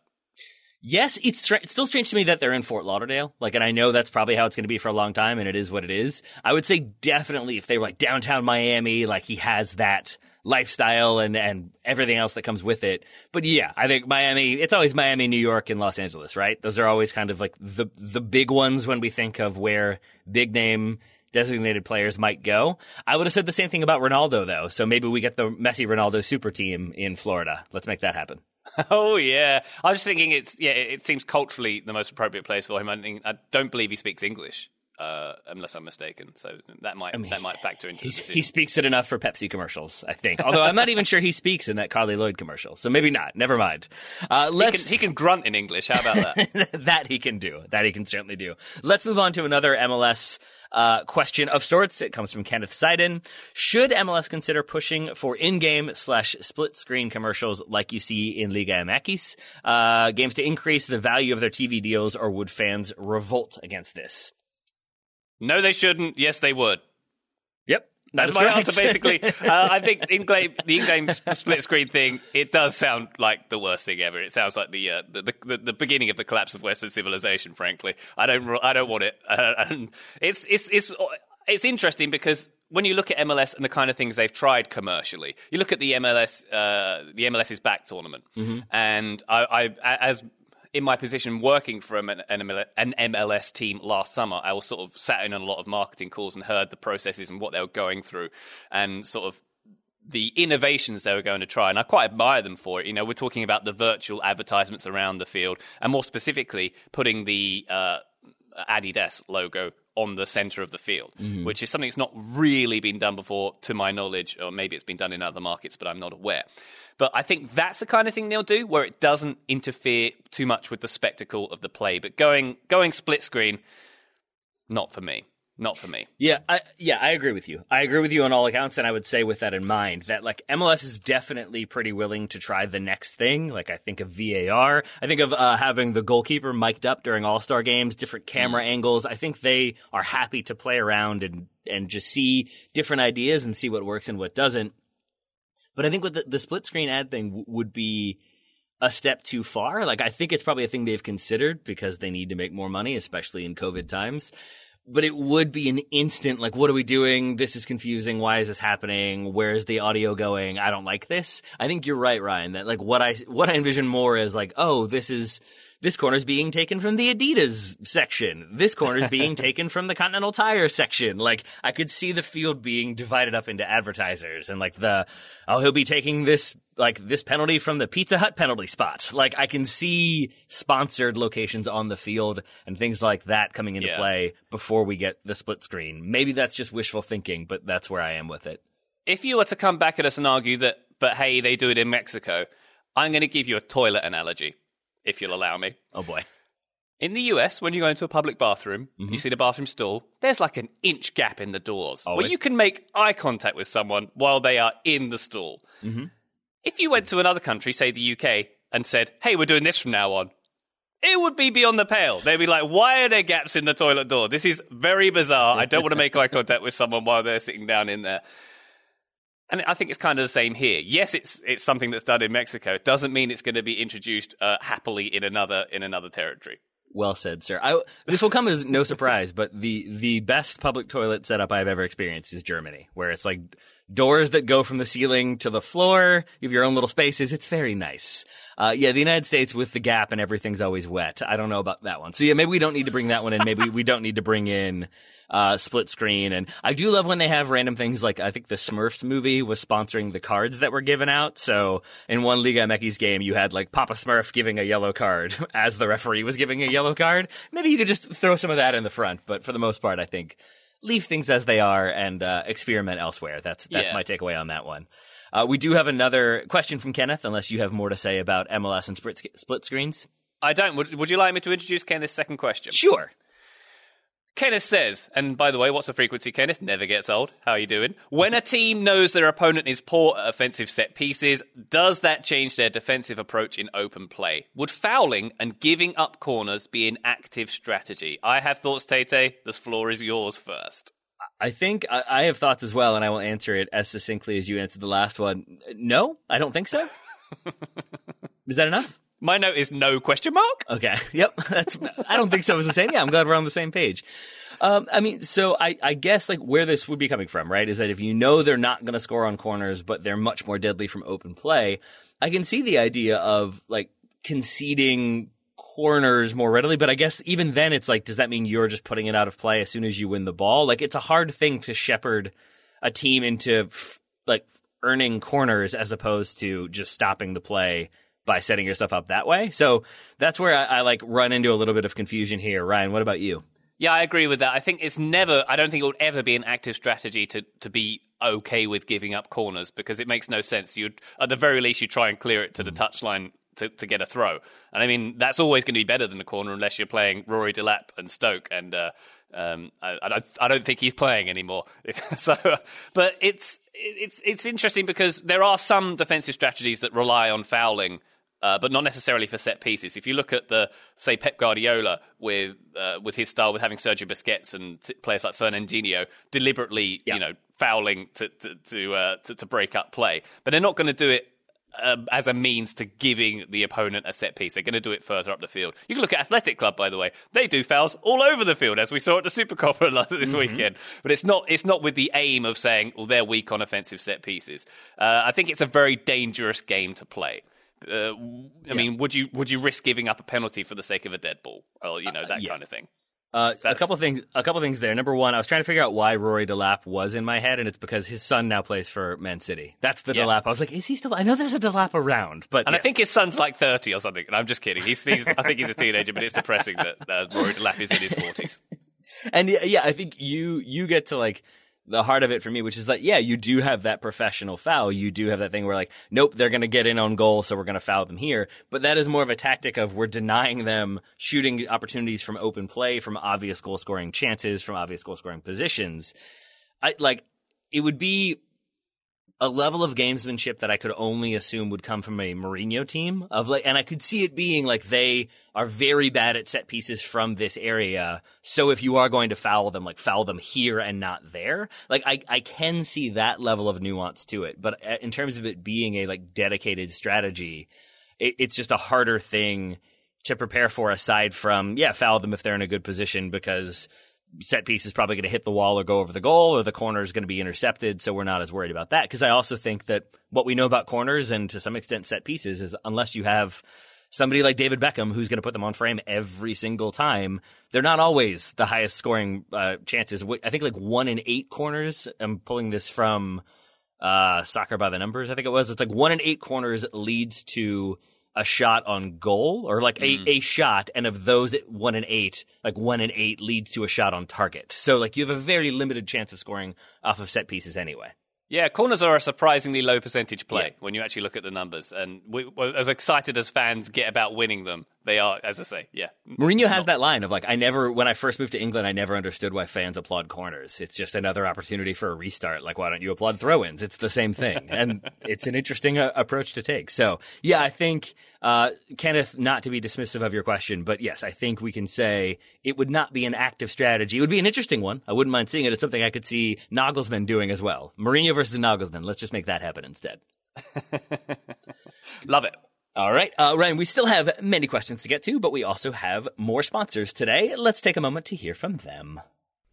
Speaker 1: Yes, it's, str- it's still strange to me that they're in Fort Lauderdale. Like, and I know that's probably how it's going to be for a long time, and it is what it is. I would say definitely if they were like downtown Miami, like he has that lifestyle and, and everything else that comes with it. But yeah, I think Miami, it's always Miami, New York, and Los Angeles, right? Those are always kind of like the, the big ones when we think of where big name designated players might go. I would have said the same thing about Ronaldo though. So maybe we get the Messi Ronaldo super team in Florida. Let's make that happen.
Speaker 2: Oh yeah, I was just thinking it's yeah. It seems culturally the most appropriate place for him. I, mean, I don't believe he speaks English uh, unless I'm mistaken. So that might I mean, that might factor into.
Speaker 1: he speaks it enough for Pepsi commercials, I think. Although I'm not even sure he speaks in that Carli Lloyd commercial, so maybe not. Never mind. Uh,
Speaker 2: let's. He can, he can, grunt in English. How about that?
Speaker 1: that he can do. That he can certainly do. Let's move on to another MLS uh, question of sorts. It comes from Kenneth Seiden. Should MLS consider pushing for in-game slash split screen commercials like you see in Liga MX uh, games to increase the value of their TV deals, or would fans revolt against this?
Speaker 2: No, they shouldn't. Yes, they would.
Speaker 1: Yep.
Speaker 2: That's, That's my answer, basically. uh, I think in-game, the in-game split screen thing, it does sound like the worst thing ever. It sounds like the, uh, the, the, the beginning of the collapse of Western civilization. Frankly, I don't I don't want it. Uh, and it's it's it's it's interesting because when you look at MLS and the kind of things they've tried commercially, you look at the MLS, uh, the MLS's back tournament, mm-hmm. and I, I, as in my position working for an, an MLS team last summer, I was sort of sat in on a lot of marketing calls and heard the processes and what they were going through and sort of the innovations they were going to try. And I quite admire them for it. You know, we're talking about the virtual advertisements around the field and more specifically putting the uh, Adidas logo on the center of the field, mm-hmm. which is something that's not really been done before, to my knowledge, or maybe it's been done in other markets, but I'm not aware. But I think that's the kind of thing they'll do where it doesn't interfere too much with the spectacle of the play. But going going split screen, not for me. Not for me.
Speaker 1: Yeah, I, yeah, I agree with you. I agree with you on all accounts, and I would say with that in mind that like MLS is definitely pretty willing to try the next thing. Like I think of VAR, I think of uh, having the goalkeeper mic'd up during All Star games, different camera mm. angles. I think they are happy to play around and and just see different ideas and see what works and what doesn't. But I think with the, the split screen ad thing w- would be a step too far. Like I think it's probably a thing they've considered because they need to make more money, especially in COVID times. But it would be an instant like what are we doing? This is confusing. Why is this happening? Where's the audio going? I don't like this. I think you're right ryan that like what i what i envision more is like oh this is this corner is being taken from the Adidas section. This corner is being taken from the Continental Tire section. Like I could see the field being divided up into advertisers and like the oh he'll be taking this like this penalty from the Pizza Hut penalty spot. Like I can see sponsored locations on the field and things like that coming into yeah. play before we get the split screen. Maybe that's just wishful thinking, but that's where I am with it.
Speaker 2: If you were to come back at us and argue that but hey they do it in Mexico, I'm going to give you a toilet analogy if you'll allow me.
Speaker 1: Oh boy.
Speaker 2: In the US, when you go into a public bathroom, mm-hmm. you see the bathroom stall, there's like an inch gap in the doors oh, where you can make eye contact with someone while they are in the stall. Mm-hmm. If you went to another country, say the UK, and said, hey, we're doing this from now on, it would be beyond the pale. They'd be like, why are there gaps in the toilet door? This is very bizarre. I don't want to make eye contact with someone while they're sitting down in there. And I think it's kind of the same here. Yes, it's it's something that's done in Mexico. It doesn't mean it's going to be introduced uh, happily in another in another territory.
Speaker 1: Well said, sir. I, this will come as no surprise, but the the best public toilet setup I've ever experienced is Germany, where it's like doors that go from the ceiling to the floor. You have your own little spaces. It's very nice. Uh, yeah, the United States with the gap and everything's always wet. I don't know about that one. So yeah, maybe we don't need to bring that one in. Maybe we don't need to bring in uh, split screen. And I do love when they have random things like I think the Smurfs movie was sponsoring the cards that were given out. So in one Liga MX game, you had like Papa Smurf giving a yellow card as the referee was giving a yellow card. Maybe you could just throw some of that in the front, but for the most part, I think leave things as they are and uh, experiment elsewhere. That's that's yeah. my takeaway on that one. Uh, we do have another question from Kenneth, unless you have more to say about MLS and split, split screens.
Speaker 2: I don't. Would, would you like me to introduce Kenneth's second question?
Speaker 1: Sure.
Speaker 2: Kenneth says, and by the way, what's the frequency, Kenneth? Never gets old. How are you doing? When a team knows their opponent is poor at offensive set pieces, does that change their defensive approach in open play? Would fouling and giving up corners be an active strategy? I have thoughts, Tate. This floor is yours first.
Speaker 1: I think I have thoughts as well, and I will answer it as succinctly as you answered the last one. No, I don't think so. is that enough?
Speaker 2: My note is no question mark.
Speaker 1: Okay. Yep. That's. I don't think so. It's the same. Yeah, I'm glad we're on the same page. Um, I mean, so I, I guess like where this would be coming from, right, is that if you know they're not going to score on corners, but they're much more deadly from open play, I can see the idea of like conceding corners more readily. But I guess even then, it's like, does that mean you're just putting it out of play as soon as you win the ball? Like, it's a hard thing to shepherd a team into f- like earning corners as opposed to just stopping the play by setting yourself up that way. So that's where I, I, like run into a little bit of confusion here. Ryan, what about you?
Speaker 2: Yeah, I agree with that. I think it's never. I don't think it would ever be an active strategy to to be okay with giving up corners because it makes no sense. You at the very least you try and clear it to the mm. touchline to, to get a throw. And I mean, that's always going to be better than a corner unless you're playing Rory Delap and Stoke. And uh, um, I, I, don't, I don't think he's playing anymore. so, but it's it's it's interesting because there are some defensive strategies that rely on fouling uh, but not necessarily for set pieces. If you look at the say Pep Guardiola with uh, with his style, with having Sergio Busquets and t- players like Fernandinho deliberately, yeah. you know, fouling to to to, uh, to, to break up play, but they're not going to do it uh, as a means to giving the opponent a set piece. They're going to do it further up the field. You can look at Athletic Club, by the way. They do fouls all over the field, as we saw at the Supercopa this mm-hmm. weekend. But it's not it's not with the aim of saying, well, they're weak on offensive set pieces. Uh, I think it's a very dangerous game to play. Uh, I yeah. mean, would you would you risk giving up a penalty for the sake of a dead ball, or you know uh, that yeah. kind of thing?
Speaker 1: Uh, a couple things. A couple things there. Number one, I was trying to figure out why Rory Delap was in my head, and it's because his son now plays for Man City. That's the yeah. Delap. I was like, is he still? I know there's a Delap around, but
Speaker 2: and
Speaker 1: yes.
Speaker 2: I think his son's like thirty or something. And I'm just kidding. He's, he's I think he's a teenager, but it's depressing that uh, Rory Delap is in his forties.
Speaker 1: and yeah, I think you you get to like the heart of it for me, which is that yeah, you do have that professional foul. You do have that thing where like, nope, they're going to get in on goal, so we're going to foul them here. But that is more of a tactic of we're denying them shooting opportunities from open play, from obvious goal scoring chances, from obvious goal scoring positions. I like it would be a level of gamesmanship that I could only assume would come from a Mourinho team of like, and I could see it being like they are very bad at set pieces from this area. So if you are going to foul them, like foul them here and not there. Like I, I can see that level of nuance to it, but uh, in terms of it being a like dedicated strategy, it, it's just a harder thing to prepare for aside from, yeah, foul them if they're in a good position because set piece is probably going to hit the wall or go over the goal, or the corner is going to be intercepted. So we're not as worried about that. Because I also think that what we know about corners and to some extent set pieces is unless you have somebody like David Beckham who's going to put them on frame every single time, they're not always the highest scoring uh, chances. I think like one in eight corners. I'm pulling this from uh, Soccer by the Numbers. I think it was. It's like one in eight corners leads to a shot on goal or like a, mm. a shot and of those one and eight like one and eight leads to a shot on target so like you have a very limited chance of scoring off of set pieces anyway
Speaker 2: yeah, corners are a surprisingly low percentage play yeah. when you actually look at the numbers. And we, as excited as fans get about winning them, they are, as I say, yeah.
Speaker 1: Mourinho has that line of like, I never, when I first moved to England, I never understood why fans applaud corners. It's just another opportunity for a restart. Like, why don't you applaud throw ins? It's the same thing. and it's an interesting uh, approach to take. So, yeah, I think, uh, Kenneth, not to be dismissive of your question, but yes, I think we can say it would not be an active strategy. It would be an interesting one. I wouldn't mind seeing it. It's something I could see Nagelsmann doing as well. Mourinho versus Nagelsmann. Let's just make that happen instead.
Speaker 2: Love it.
Speaker 1: All right, uh, Ryan, we still have many questions to get to, but we also have more sponsors today. Let's take a moment to hear from them.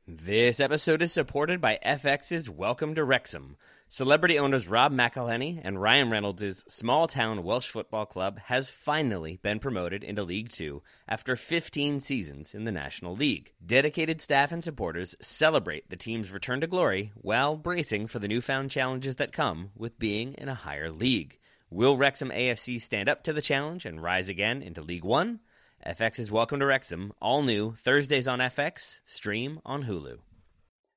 Speaker 1: This episode is supported by FX's Welcome to Wrexham. Celebrity owners Rob McElhenney and Ryan Reynolds' small town Welsh football club has finally been promoted into League Two after 15 seasons in the National League. Dedicated staff and supporters celebrate the team's return to glory while bracing for the newfound challenges that come with being in a higher league. Will Wrexham AFC stand up to the challenge and rise again into League One? FX is Welcome to Wrexham, all new Thursdays on FX, stream on Hulu.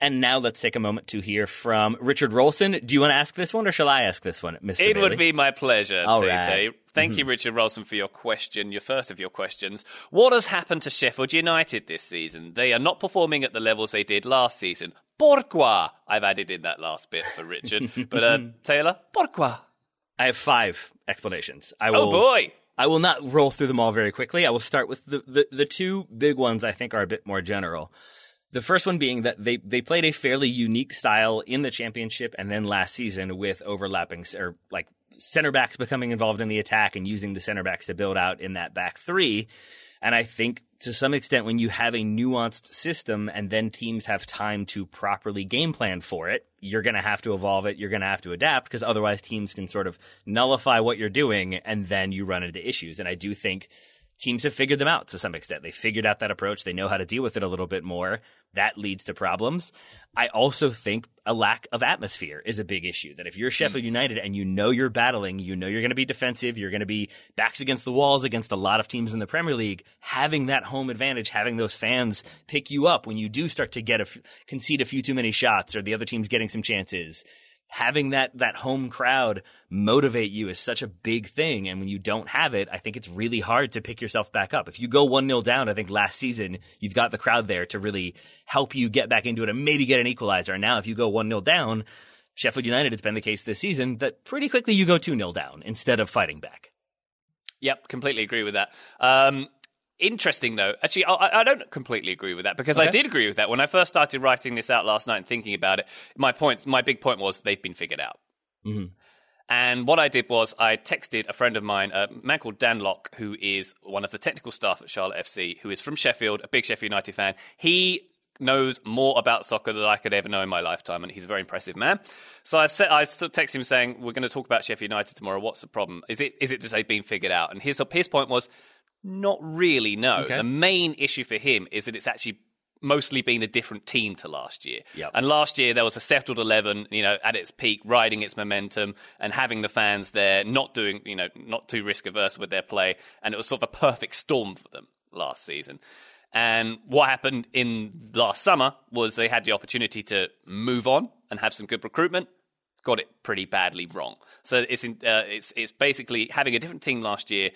Speaker 1: And now let's take a moment to hear from Richard Rolson. Do you want to ask this one or shall I ask this one, Mr.
Speaker 2: It
Speaker 1: Bailey?
Speaker 2: would be my pleasure, All right. Thank mm-hmm. you, Richard Rolson, for your question, your first of your questions. What has happened to Sheffield United this season? They are not performing at the levels they did last season. Pourquoi? I've added in that last bit for Richard. but uh, Taylor, pourquoi?
Speaker 1: I have five explanations. I
Speaker 2: oh,
Speaker 1: will,
Speaker 2: oh boy!
Speaker 1: I will not roll through them all very quickly. I will start with the, the, the two big ones I think are a bit more general. The first one being that they, they played a fairly unique style in the championship and then last season with overlapping or like center backs becoming involved in the attack and using the center backs to build out in that back three. And I think to some extent, when you have a nuanced system and then teams have time to properly game plan for it, you're going to have to evolve it. You're going to have to adapt because otherwise teams can sort of nullify what you're doing and then you run into issues. And I do think teams have figured them out to some extent. They figured out that approach. They know how to deal with it a little bit more. That leads to problems. I also think a lack of atmosphere is a big issue. That if you're hmm. Sheffield United and you know you're battling, you know you're going to be defensive, you're going to be backs against the walls against a lot of teams in the Premier League, having that home advantage, having those fans pick you up when you do start to get a concede a few too many shots or the other team's getting some chances having that that home crowd motivate you is such a big thing. And when you don't have it i think it's really hard to pick yourself back up. If you go 1-0 down i think last season you've got the crowd there to really help you get back into it and maybe get an equalizer. And now if you go 1-0 down sheffield united it's been the case this season that pretty quickly you go 2-0 down instead of fighting back.
Speaker 2: Yep, completely agree with that. Um, interesting though. Actually, I, I, don't completely agree with that because okay. I did agree with that when I first started writing this out last night and thinking about it. My point, my big point was they've been figured out. Mm-hmm. And what I did was I texted a friend of mine, a man called Dan Locke, who is one of the technical staff at Charlotte FC, who is from Sheffield, a big Sheffield United fan. He knows more about soccer than I could ever know in my lifetime, and he's a very impressive man. So I said, I texted him saying, "We're going to talk about Sheffield United tomorrow. What's the problem? Is it is it just they've been figured out?" And his his point was, not really, no. Okay. The main issue for him is that it's actually mostly been a different team to last year.
Speaker 1: Yep.
Speaker 2: And last year there was a settled 11, you know, at its peak, riding its momentum and having the fans there, not doing, you know, not too risk averse with their play. And it was sort of a perfect storm for them last season. And what happened in last summer was they had the opportunity to move on and have some good recruitment. Got it pretty badly wrong. So it's in, uh, it's it's basically having a different team last year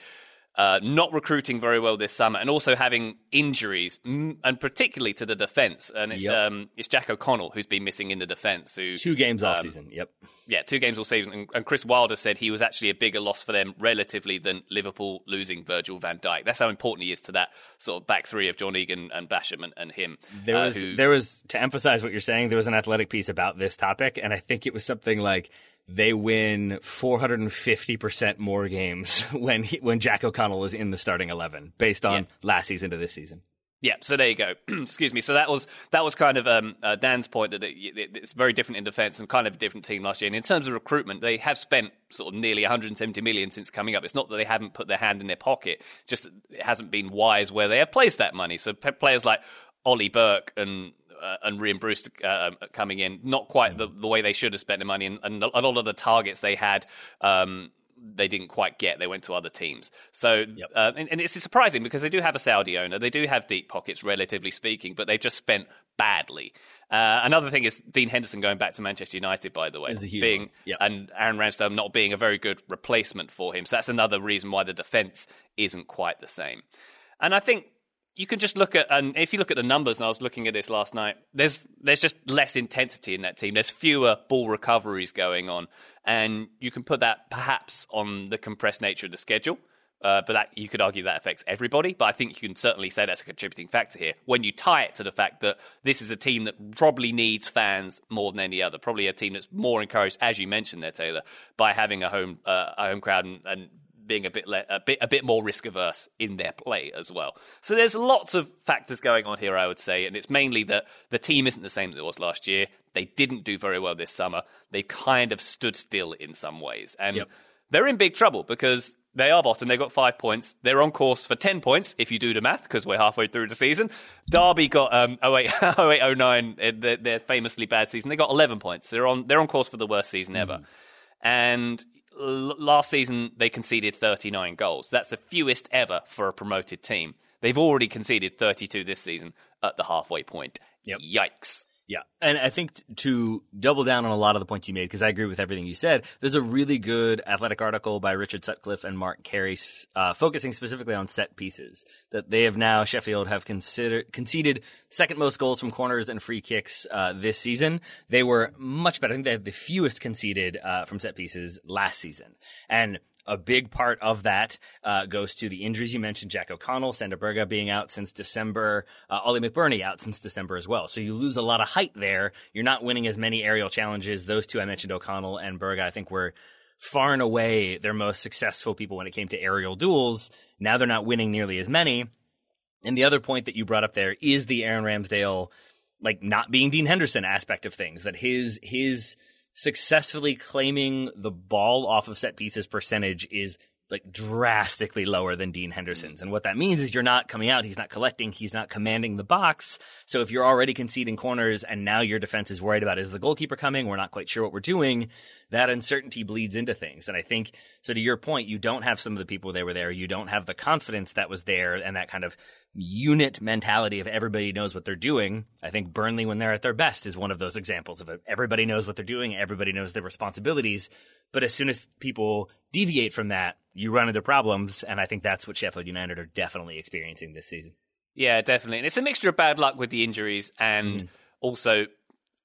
Speaker 2: uh, not recruiting very well this summer, and also having injuries, and particularly to the defence. And it's yep. um, it's Jack O'Connell who's been missing in the defence. Who
Speaker 1: two games all um, season? Yep.
Speaker 2: Yeah, two games all season. And, and, Chris Wilder said he was actually a bigger loss for them relatively than Liverpool losing Virgil Van Dijk. That's how important he is to that sort of back three of John Egan and Basham and, and him.
Speaker 1: There uh, was who, there was to emphasize what you're saying. There was an athletic piece about this topic, and I think it was something like they win 450% more games when he, when Jack O'Connell is in the starting 11 based on yeah. last season to this season.
Speaker 2: Yeah, so there you go. Excuse me. So that was that was kind of um, uh, Dan's point that it, it, it's very different in defence and kind of a different team last year. And in terms of recruitment, they have spent sort of nearly 170 million since coming up. It's not that they haven't put their hand in their pocket; just it hasn't been wise where they have placed that money. So players like Ollie Burke and and Rhian Brewster uh, coming in, not quite the, the way they should have spent the money, and, and a lot of the targets they had. Um, they didn't quite get. They went to other teams. So, yep. uh, and, and, it's surprising because they do have a Saudi owner. They do have deep pockets, relatively speaking, but they've just spent badly. Uh, another thing is Dean Henderson going back to Manchester United, by the way, being
Speaker 1: yep.
Speaker 2: and Aaron Ramsdale not being a very good replacement for him. So that's another reason why the defence isn't quite the same. And I think you can just look at and if you look at the numbers and I was looking at this last night there's there's just less intensity in that team. There's fewer ball recoveries going on. And you can put that perhaps on the compressed nature of the schedule uh, but that you could argue that affects everybody. But I think you can certainly say that's a contributing factor here when you tie it to the fact that this is a team that probably needs fans more than any other probably a team that's more encouraged as you mentioned there Taylor by having a home uh, a home crowd and, and being a bit le- a bit a bit more risk averse in their play as well. So there's lots of factors going on here, I would say, and it's mainly that the team isn't the same that it was last year. They didn't do very well this summer. They kind of stood still in some ways, and yep. they're in big trouble because they are bottom. They've got five points. They're on course for 10 points if you do the math, because we're halfway through the season. Derby got um, 08, 08 09, their, their famously bad season. They got 11 points. They're on, they're on course for the worst season mm. ever. And last season they conceded 39 goals. That's the fewest ever for a promoted team. They've already conceded 32 this season at the halfway point.
Speaker 1: Yep.
Speaker 2: Yikes.
Speaker 1: Yeah. And I think to double down on a lot of the points you made, because I agree with everything you said, there's a really good athletic article by Richard Sutcliffe and Mark Carey uh, focusing specifically on set pieces. That they have now, Sheffield have considered, conceded second most goals from corners and free kicks uh, this season. They were much better. I think they had the fewest conceded uh, from set pieces last season. And a big part of that uh, goes to the injuries you mentioned. Jack O'Connell, Sander Berge being out since December, uh, Oli McBurnie out since December as well. So you lose a lot of height there. You're not winning as many aerial challenges. Those two I mentioned, O'Connell and Berge, I think were far and away their most successful people when it came to aerial duels. Now they're not winning nearly as many. And the other point that you brought up there is the Aaron Ramsdale, like not being Dean Henderson aspect of things, that his, his successfully claiming the ball off of set pieces percentage is like drastically lower than Dean Henderson's. And what that means is you're not coming out, he's not collecting, he's not commanding the box. So if you're already conceding corners and now your defense is worried about is the goalkeeper coming, we're not quite sure what we're doing, that uncertainty bleeds into things. And I think so to your point, you don't have some of the people that were there, you don't have the confidence that was there and that kind of unit mentality of everybody knows what they're doing. I think Burnley, when they're at their best, is one of those examples of it. Everybody knows what they're doing, everybody knows their responsibilities. But as soon as people deviate from that, you run into problems. And I think that's what Sheffield United are definitely experiencing this season.
Speaker 2: Yeah, definitely. And it's a mixture of bad luck with the injuries and mm. also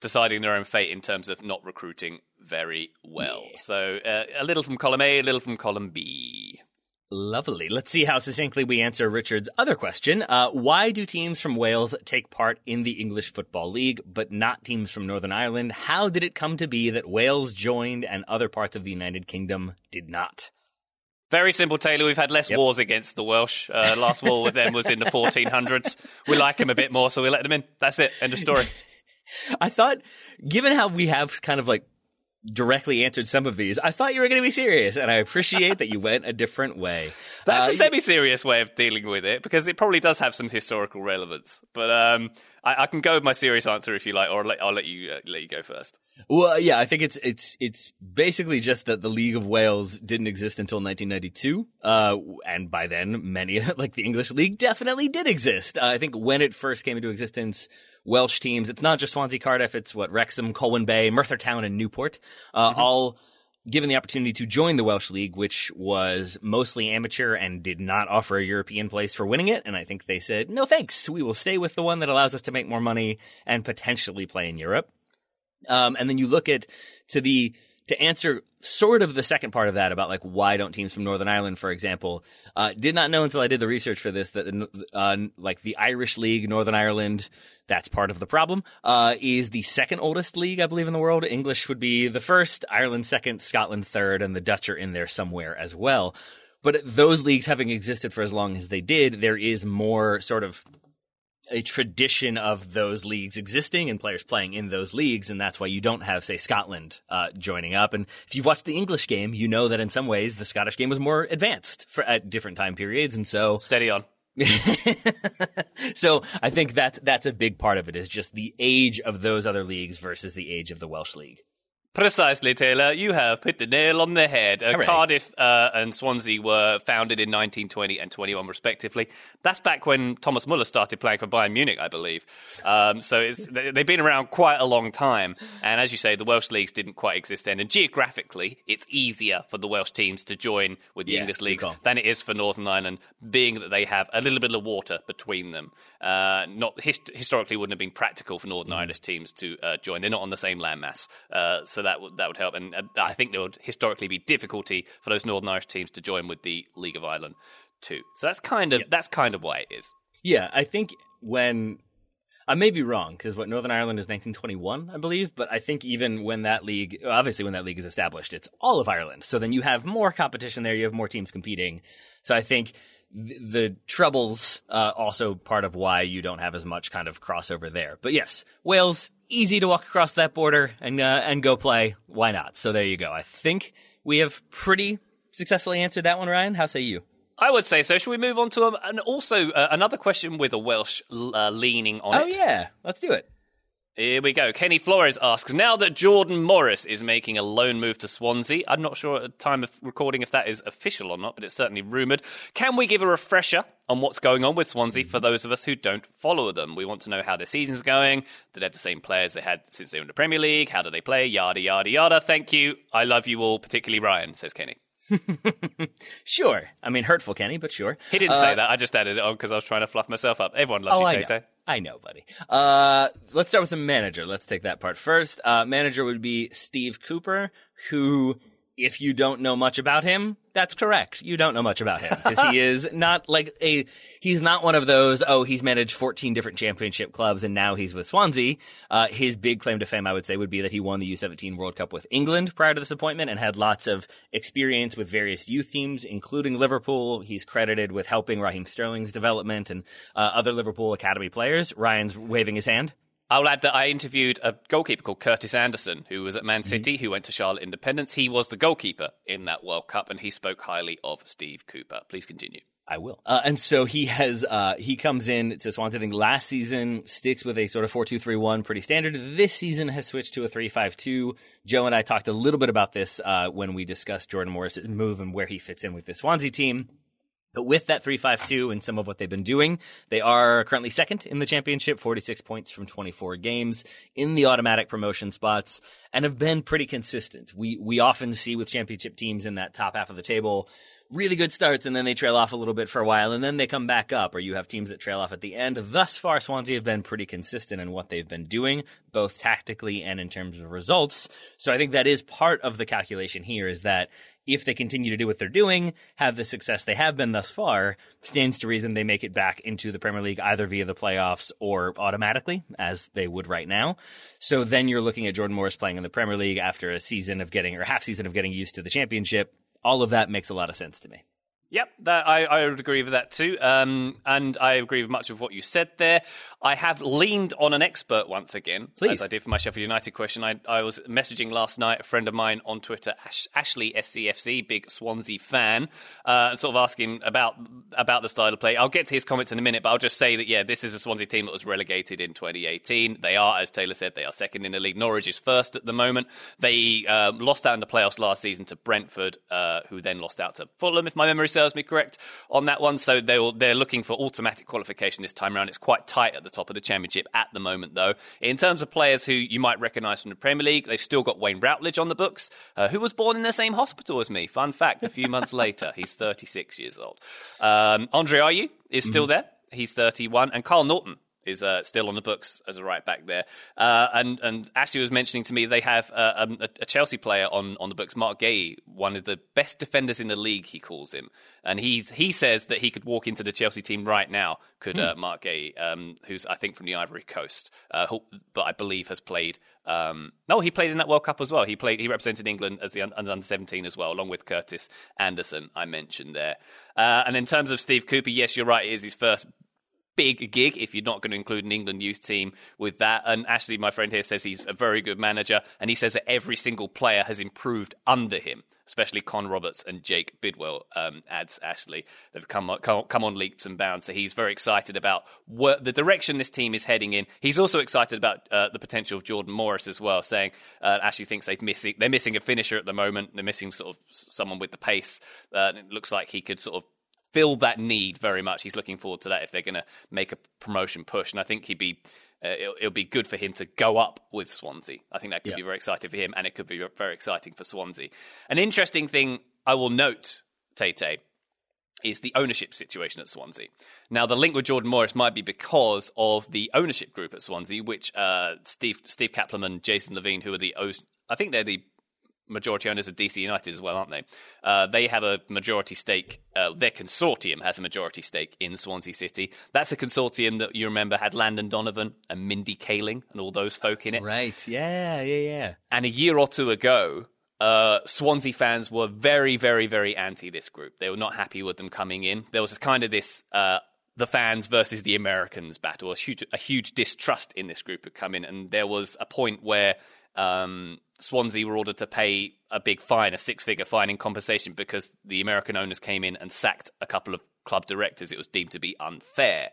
Speaker 2: deciding their own fate in terms of not recruiting very well. Yeah. So uh, a little from column A, a little from column B.
Speaker 1: Lovely. Let's see how succinctly we answer Richard's other question. Uh, why do teams from Wales take part in the English Football League, but not teams from Northern Ireland? How did it come to be that Wales joined and other parts of the United Kingdom did not?
Speaker 2: Very simple, Taylor. We've had less yep. wars against the Welsh. Uh, last war with them was in the 1400s. We like them a bit more, so we let them in. That's it. End of story.
Speaker 1: I thought, given how we have kind of like directly answered some of these. I thought you were going to be serious, and I appreciate that you went a different way.
Speaker 2: That's uh, a semi-serious way of dealing with it because it probably does have some historical relevance. But um, I, I, can go with my serious answer if you like, or I'll let, I'll let you uh, let you go first.
Speaker 1: Well, yeah, I think it's it's it's basically just that the League of Wales didn't exist until 1992, uh, and by then many like the English League definitely did exist. Uh, I think when it first came into existence. Welsh teams. It's not just Swansea, Cardiff. It's what Wrexham, Colwyn Bay, Merthyr Town, and Newport, uh, mm-hmm. all given the opportunity to join the Welsh League, which was mostly amateur and did not offer a European place for winning it. And I think they said, no thanks. We will stay with the one that allows us to make more money and potentially play in Europe. Um, and then you look at to the to answer sort of the second part of that about like why don't teams from Northern Ireland, for example, uh, did not know until I did the research for this that uh, like the Irish League, Northern Ireland, that's part of the problem. Uh, is the second oldest league, I believe, in the world. English would be the first, Ireland second, Scotland third, and the Dutch are in there somewhere as well. But those leagues having existed for as long as they did, there is more sort of a tradition of those leagues existing and players playing in those leagues, and that's why you don't have, say, Scotland uh, joining up. And if you've watched the English game, you know that in some ways the Scottish game was more advanced for, at different time periods, and so
Speaker 2: steady on.
Speaker 1: so I think that's that's a big part of it is just the age of those other leagues versus the age of the Welsh league.
Speaker 2: Precisely, Taylor. You have hit the nail on the head. Uh, Cardiff uh, and Swansea were founded in 1920 and 21, respectively. That's back when Thomas Muller started playing for Bayern Munich, I believe. Um, so they've been around quite a long time. And as you say, the Welsh leagues didn't quite exist then. And geographically, it's easier for the Welsh teams to join with the yeah, English leagues than it is for Northern Ireland, being that they have a little bit of water between them. Uh, not hist- historically wouldn't have been practical for Northern mm. Irish teams to uh, join. They're not on the same landmass, uh, so that would that would help. And uh, I think there would historically be difficulty for those Northern Irish teams to join with the League of Ireland too. So that's kind of yeah. that's kind of why it is.
Speaker 1: Yeah, I think when I may be wrong because what Northern Ireland is 1921, I believe, but I think even when that league, obviously when that league is established, it's all of Ireland. So then you have more competition there, you have more teams competing. So I think the, troubles uh, also part of why you don't have as much kind of crossover there. But yes, Wales easy to walk across that border and uh, and go play. Why not? So there you go. I think we have pretty successfully answered that one, Ryan. How say you?
Speaker 2: I would say so. Should we move on to um, and also uh, another question with a Welsh uh, leaning on
Speaker 1: oh,
Speaker 2: it?
Speaker 1: Oh yeah, let's do it.
Speaker 2: Here we go. Kenny Flores asks Now that Jordan Morris is making a loan move to Swansea, I'm not sure at the time of recording if that is official or not, but it's certainly rumoured. Can we give a refresher on what's going on with Swansea for those of us who don't follow them? We want to know how their season's going. Do they have the same players they had since they were in the Premier League? How do they play? Yada, yada, yada. Thank you. I love you all, particularly Ryan, says Kenny.
Speaker 1: sure. I mean, hurtful, Kenny, but sure.
Speaker 2: He didn't uh, say that. I just added it on because I was trying to fluff myself up. Everyone loves oh, you, Tay
Speaker 1: I know, buddy. Uh, let's start with the manager. Let's take that part first. Uh, manager would be Steve Cooper, who if you don't know much about him, that's correct. You don't know much about him because he is not like a, he's not one of those, oh, he's managed 14 different championship clubs and now he's with Swansea. Uh, his big claim to fame, I would say, would be that he won the U17 World Cup with England prior to this appointment and had lots of experience with various youth teams, including Liverpool. He's credited with helping Raheem Sterling's development and uh, other Liverpool Academy players. Ryan's waving his hand.
Speaker 2: I'll add that I interviewed a goalkeeper called Curtis Anderson, who was at Man City, mm-hmm. who went to Charlotte Independence. He was the goalkeeper in that World Cup, and he spoke highly of Steve Cooper. Please continue.
Speaker 1: I will. Uh, and so he has, uh, he comes in to Swansea. I think last season sticks with a sort of 4 2 3 1, pretty standard. This season has switched to a 3 5 2. Joe and I talked a little bit about this uh, when we discussed Jordan Morris's move and where he fits in with the Swansea team. But with that 352 and some of what they've been doing, they are currently second in the championship, 46 points from 24 games in the automatic promotion spots and have been pretty consistent. We, we often see with championship teams in that top half of the table, really good starts and then they trail off a little bit for a while and then they come back up or you have teams that trail off at the end. Thus far, Swansea have been pretty consistent in what they've been doing, both tactically and in terms of results. So I think that is part of the calculation here is that if they continue to do what they're doing, have the success they have been thus far, stands to reason they make it back into the Premier League either via the playoffs or automatically, as they would right now. So then you're looking at Jordan Morris playing in the Premier League after a season of getting, or half season of getting used to the championship. All of that makes a lot of sense to me.
Speaker 2: Yep, that, I, I would agree with that too. Um, and I agree with much of what you said there. I have leaned on an expert once again,
Speaker 1: Please.
Speaker 2: as I did for my Sheffield United question. I, I was messaging last night a friend of mine on Twitter, Ash, Ashley SCFC, big Swansea fan, uh, and sort of asking about about the style of play. I'll get to his comments in a minute, but I'll just say that yeah, this is a Swansea team that was relegated in 2018. They are, as Taylor said, they are second in the league. Norwich is first at the moment. They uh, lost out in the playoffs last season to Brentford, uh, who then lost out to Fulham, if my memory serves me correct on that one. So they're, they're looking for automatic qualification this time around. It's quite tight at the top of the championship at the moment, though. In terms of players who you might recognise from the Premier League, they've still got Wayne Routledge on the books, uh, who was born in the same hospital as me. Fun fact, a few months later, he's 36 years old. Um, Andre Ayew is still mm-hmm. there. He's 31. And Kyle Naughton is uh, still on the books as a right back there. Uh, and and Ashley was mentioning to me they have uh, um, a, a, Chelsea player on, on the books, Marc Guéhi, one of the best defenders in the league, he calls him. And he he says that he could walk into the Chelsea team right now, could mm. Marc Guéhi, um, who's I think from the Ivory Coast, uh, who, but I believe has played. Um, no, he played in that World Cup as well. He played. He represented England as the under, under seventeen as well, along with Curtis Anderson. I mentioned there. Uh, and in terms of Steve Cooper, yes, you're right. It is his first big gig if you're not going to include an England youth team with that. And Ashley, my friend here, says he's a very good manager, and he says that every single player has improved under him. Especially Con Roberts and Jake Bidwell, um, adds Ashley. They've come, come, come on leaps and bounds. So he's very excited about what, the direction this team is heading in. He's also excited about uh, the potential of Jordan Morris as well, saying uh, Ashley thinks they've missing they're missing a finisher at the moment. They're missing sort of someone with the pace. Uh, it looks like he could sort of filled that need very much. He's looking forward to that if they're going to make a promotion push, and I think he'd be. Uh, it'll, it'll, be good for him to go up with Swansea. I think that could yeah. be very exciting for him, and it could be very exciting for Swansea. An interesting thing I will note, Tate, is the ownership situation at Swansea. Now, the link with Jordan Morris might be because of the ownership group at Swansea, which uh, Steve Steve Kaplan and Jason Levien, who are the I think they're the majority owners of DC United as well, aren't they? Uh, they have a majority stake. Uh, their consortium has a majority stake in Swansea City. That's a consortium that you remember had Landon Donovan and Mindy Kaling and all those folk in it.
Speaker 1: Right? Yeah, yeah, yeah.
Speaker 2: And a year or two ago, uh, Swansea fans were very, very, very anti this group. They were not happy with them coming in. There was kind of this uh, the fans versus the Americans battle, a huge, a huge distrust in this group had come in, and there was a point where um, Swansea were ordered to pay a big fine, a six figure fine in compensation because the American owners came in and sacked a couple of club directors. It was deemed to be unfair.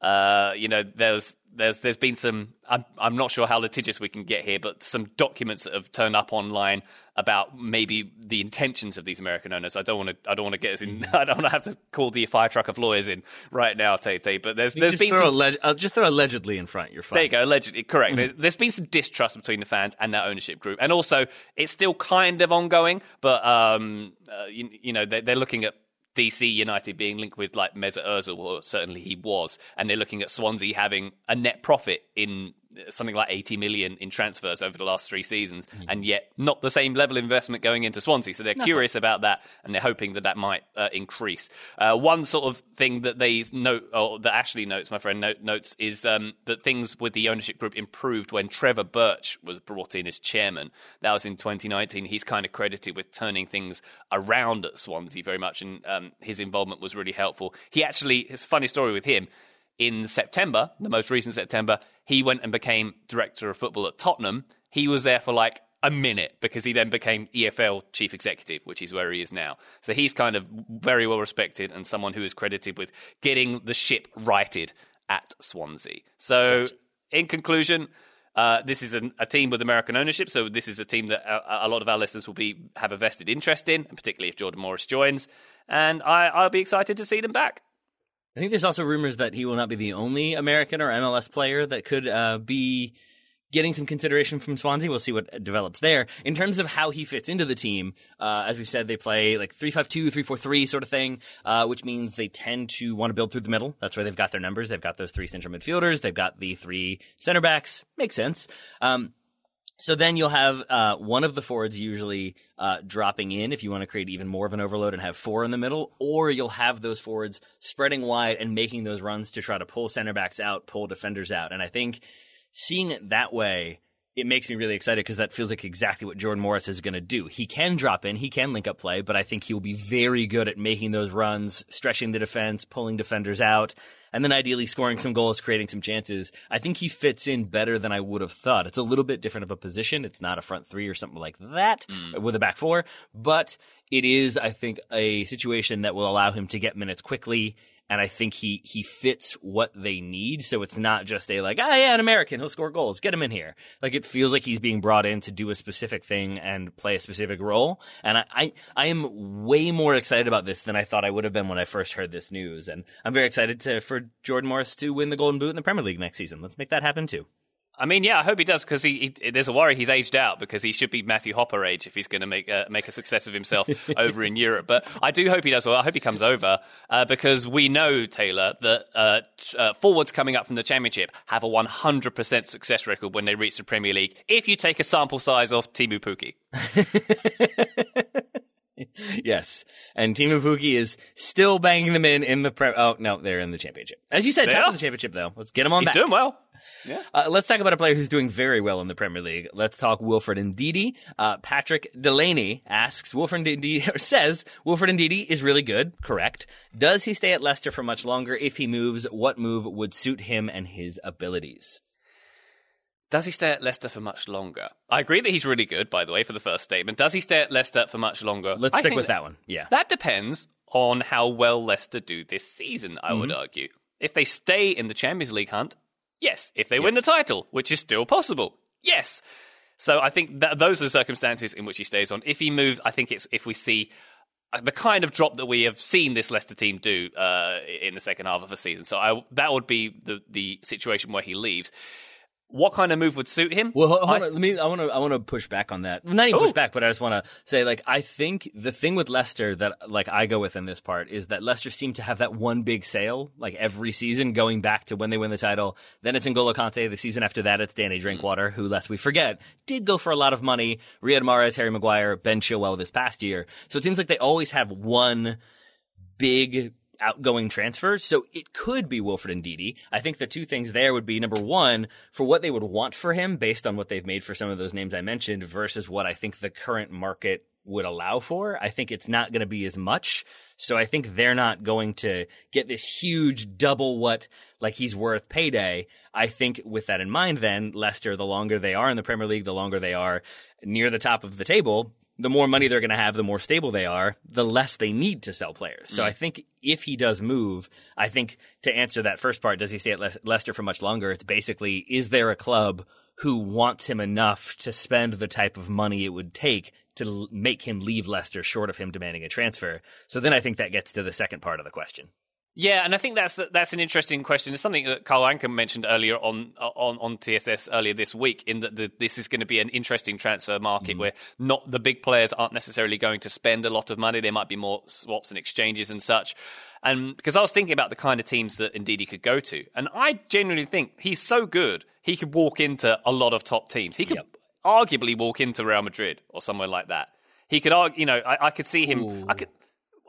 Speaker 2: Uh, you know, there's there's there's been some. I'm I'm not sure how litigious we can get here, but some documents that have turned up online about maybe the intentions of these American owners. I don't want to. I don't want to get us in. I don't want to have to call the fire truck of lawyers in right now, Tate. But there's
Speaker 1: you
Speaker 2: there's been some,
Speaker 1: alleg- I'll just throw allegedly in front. You're fine.
Speaker 2: There you go. Allegedly, correct. Mm-hmm. There's, there's been some distrust between the fans and their ownership group, and also it's still kind of ongoing. But um, uh, you, you know, they're, they're looking at DC United being linked with like Mesut Ozil, or certainly he was, and they're looking at Swansea having a net profit in something like 80 million in transfers over the last three seasons, mm. and yet not the same level of investment going into Swansea. So they're no. curious about that, and they're hoping that that might uh, increase. Uh, one sort of thing that they note, or that Ashley notes, my friend note, notes, is um, that things with the ownership group improved when Trevor Birch was brought in as chairman. That was in 2019. He's kind of credited with turning things around at Swansea very much, and um, his involvement was really helpful. He actually, his funny story with him in September, the most recent September, he went and became director of football at Tottenham. He was there for like a minute because he then became EFL chief executive, which is where he is now. So he's kind of very well respected and someone who is credited with getting the ship righted at Swansea. So, in conclusion, uh, this is an, a team with American ownership, so this is a team that a, a, lot of our listeners will be have a vested interest in, and particularly if Jordan Morris joins. And I, I'll be excited to see them back.
Speaker 1: I think there's also rumors that he will not be the only American or MLS player that could uh, be getting some consideration from Swansea. We'll see what develops there. In terms of how he fits into the team, uh, as we said, they play like 3-5-2, 3-4-3 sort of thing, uh, which means they tend to want to build through the middle. That's where they've got their numbers. They've got those three central midfielders. They've got the three center backs. Makes sense. Um, so then you'll have uh, one of the forwards usually uh, dropping in if you want to create even more of an overload and have four in the middle, or you'll have those forwards spreading wide and making those runs to try to pull center backs out, pull defenders out. And I think seeing it that way, it makes me really excited because that feels like exactly what Jordan Morris is going to do. He can drop in, he can link up play, but I think he will be very good at making those runs, stretching the defense, pulling defenders out, and then ideally scoring some goals, creating some chances. I think he fits in better than I would have thought. It's a little bit different of a position. It's not a front three or something like that mm. with a back four, but it is, I think, a situation that will allow him to get minutes quickly and I think he he fits what they need. So it's not just a like, ah, yeah, an American, he'll score goals, get him in here. Like it feels like he's being brought in to do a specific thing and play a specific role. And I I, I am way more excited about this than I thought I would have been when I first heard this news. And I'm very excited to for Jordan Morris to win the Golden Boot in the Premier League next season. Let's make that happen too.
Speaker 2: I mean, yeah, I hope he does because he, he, there's a worry he's aged out because he should be Matthew Hoppe age if he's going to make a, make a success of himself over in Europe. But I do hope he does well. I hope he comes over uh, because we know Taylor that uh, uh, forwards coming up from the Championship have a 100% success record when they reach the Premier League. If you take a sample size of Teemu Pukki.
Speaker 1: yes. And Teemu Pukki is still banging them in in the pre- Oh, no, they're in the championship. As you said, top of the championship, though. Let's get them on
Speaker 2: He's
Speaker 1: back.
Speaker 2: doing well. Yeah. Uh,
Speaker 1: let's talk about a player who's doing very well in the Premier League. Let's talk Wilfred Ndidi. Uh, Patrick Delaney asks, Wilfred Ndidi, or says, Wilfred Ndidi is really good, correct. Does he stay at Leicester for much longer? If he moves, what move would suit him and his abilities?
Speaker 2: Does he stay at Leicester for much longer? I agree that he's really good, by the way, for the first statement. Does he stay at Leicester for much longer?
Speaker 1: Let's I stick with that one. Yeah.
Speaker 2: That depends on how well Leicester do this season, I mm-hmm. would argue. If they stay in the Champions League hunt, yes. If they yeah. win the title, which is still possible, yes. So I think that those are the circumstances in which he stays on. If he moves, I think it's if we see uh, the kind of drop that we have seen this Leicester team do uh, in the second half of the season. So I, that would be the the situation where he leaves what kind of move would suit him?
Speaker 1: Well, hold, hold I, on, let me. I want to. I want to push back on that. Not even push back, but I just want to say, like, I think the thing with Leicester that, like, I go with in this part is that Leicester seem to have that one big sale, like every season, going back to when they win the title. Then it's N'Golo Kante. The season after that, it's Danny Drinkwater, who, lest we forget, did go for a lot of money. Riyad Mahrez, Harry Maguire, Ben Chilwell this past year. So it seems like they always have one big outgoing transfers. So it could be Wilfred Ndidi. I think the two things there would be number one, for what they would want for him based on what they've made for some of those names I mentioned versus what I think the current market would allow for. I think it's not going to be as much. So I think they're not going to get this huge double what like he's worth payday. I think with that in mind, then Leicester, the longer they are in the Premier League, the longer they are near the top of the table, the more money they're going to have, the more stable they are, the less they need to sell players. So mm. I think if he does move, I think to answer that first part, does he stay at Le- Leicester for much longer? It's basically, is there a club who wants him enough to spend the type of money it would take to l- make him leave Leicester short of him demanding a transfer? So then I think that gets to the second part of the question.
Speaker 2: Yeah, and I think that's that's an interesting question. It's something that Carl Anka mentioned earlier on on on TSS earlier this week. In that the, this is going to be an interesting transfer market mm. where not the big players aren't necessarily going to spend a lot of money. There might be more swaps and exchanges and such. And because I was thinking about the kind of teams that indeed he could go to, and I genuinely think he's so good he could walk into a lot of top teams. He could yep. arguably walk into Real Madrid or somewhere like that. He could, argue, you know, I, I could see him. Ooh. I could.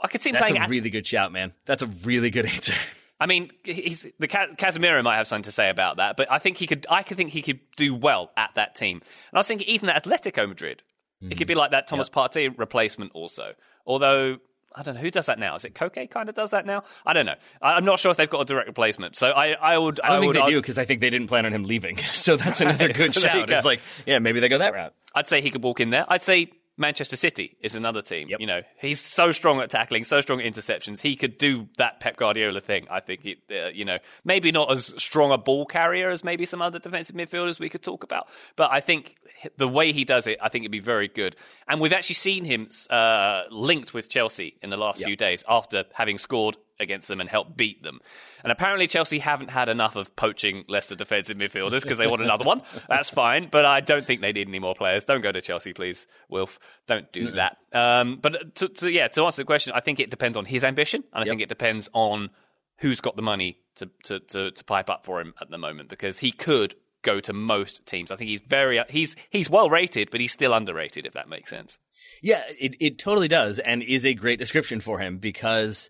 Speaker 2: I could see him
Speaker 1: That's
Speaker 2: playing.
Speaker 1: a at- really good shout, man. That's a really good answer.
Speaker 2: I mean, he's the Casemiro might have something to say about that, but I think he could. I could think he could do well at that team. And I was thinking even at Atletico Madrid, mm-hmm. it could be like that Thomas yep. Partey replacement also. Although I don't know who does that now. Is it Koke kind of does that now? I don't know. I'm not sure if they've got a direct replacement. So I, I would.
Speaker 1: I don't
Speaker 2: I
Speaker 1: think
Speaker 2: would,
Speaker 1: they do because I think they didn't plan on him leaving. So that's another good so shout. It's like, yeah, maybe they go that route.
Speaker 2: I'd say he could walk in there. I'd say Manchester City is another team. Yep. You know, he's so strong at tackling, so strong at interceptions. He could do that Pep Guardiola thing. I think, it, uh, you know, maybe not as strong a ball carrier as maybe some other defensive midfielders we could talk about, but I think the way he does it, I think it'd be very good. And we've actually seen him uh, linked with Chelsea in the last yep. few days after having scored against them and help beat them. And apparently Chelsea haven't had enough of poaching Leicester defensive midfielders because they want another one. That's fine, but I don't think they need any more players. Don't go to Chelsea, please, Wilf. Don't do that. Um, but to, to, yeah, to answer the question, I think it depends on his ambition, and I yep. think it depends on who's got the money to, to, to, to pipe up for him at the moment because he could go to most teams. I think he's very he's he's well rated, but he's still underrated if that makes sense.
Speaker 1: Yeah, it it totally does, and is a great description for him because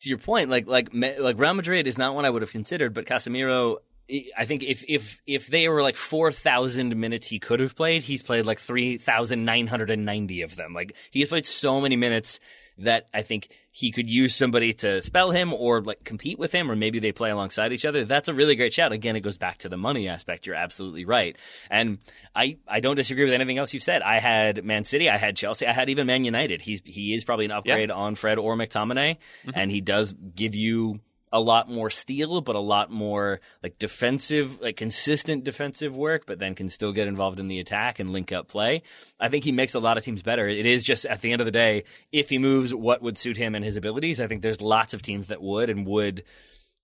Speaker 1: to your point, like like like Real Madrid is not one I would have considered, but Casemiro. I think if if if they were like four thousand minutes he could have played, he's played like three thousand nine hundred and ninety of them. Like he's played so many minutes that I think he could use somebody to spell him or like compete with him, or maybe they play alongside each other. That's a really great shout. Again, it goes back to the money aspect. You're absolutely right. And I, I don't disagree with anything else you've said. I had Man City, I had Chelsea, I had even Man United. He's, he is probably an upgrade yeah. on Fred or McTominay, mm-hmm. and he does give you a lot more steel, but a lot more like defensive, like consistent defensive work, but then can still get involved in the attack and link up play. I think he makes a lot of teams better. It is just at the end of the day, if he moves what would suit him and his abilities, I think there's lots of teams that would and would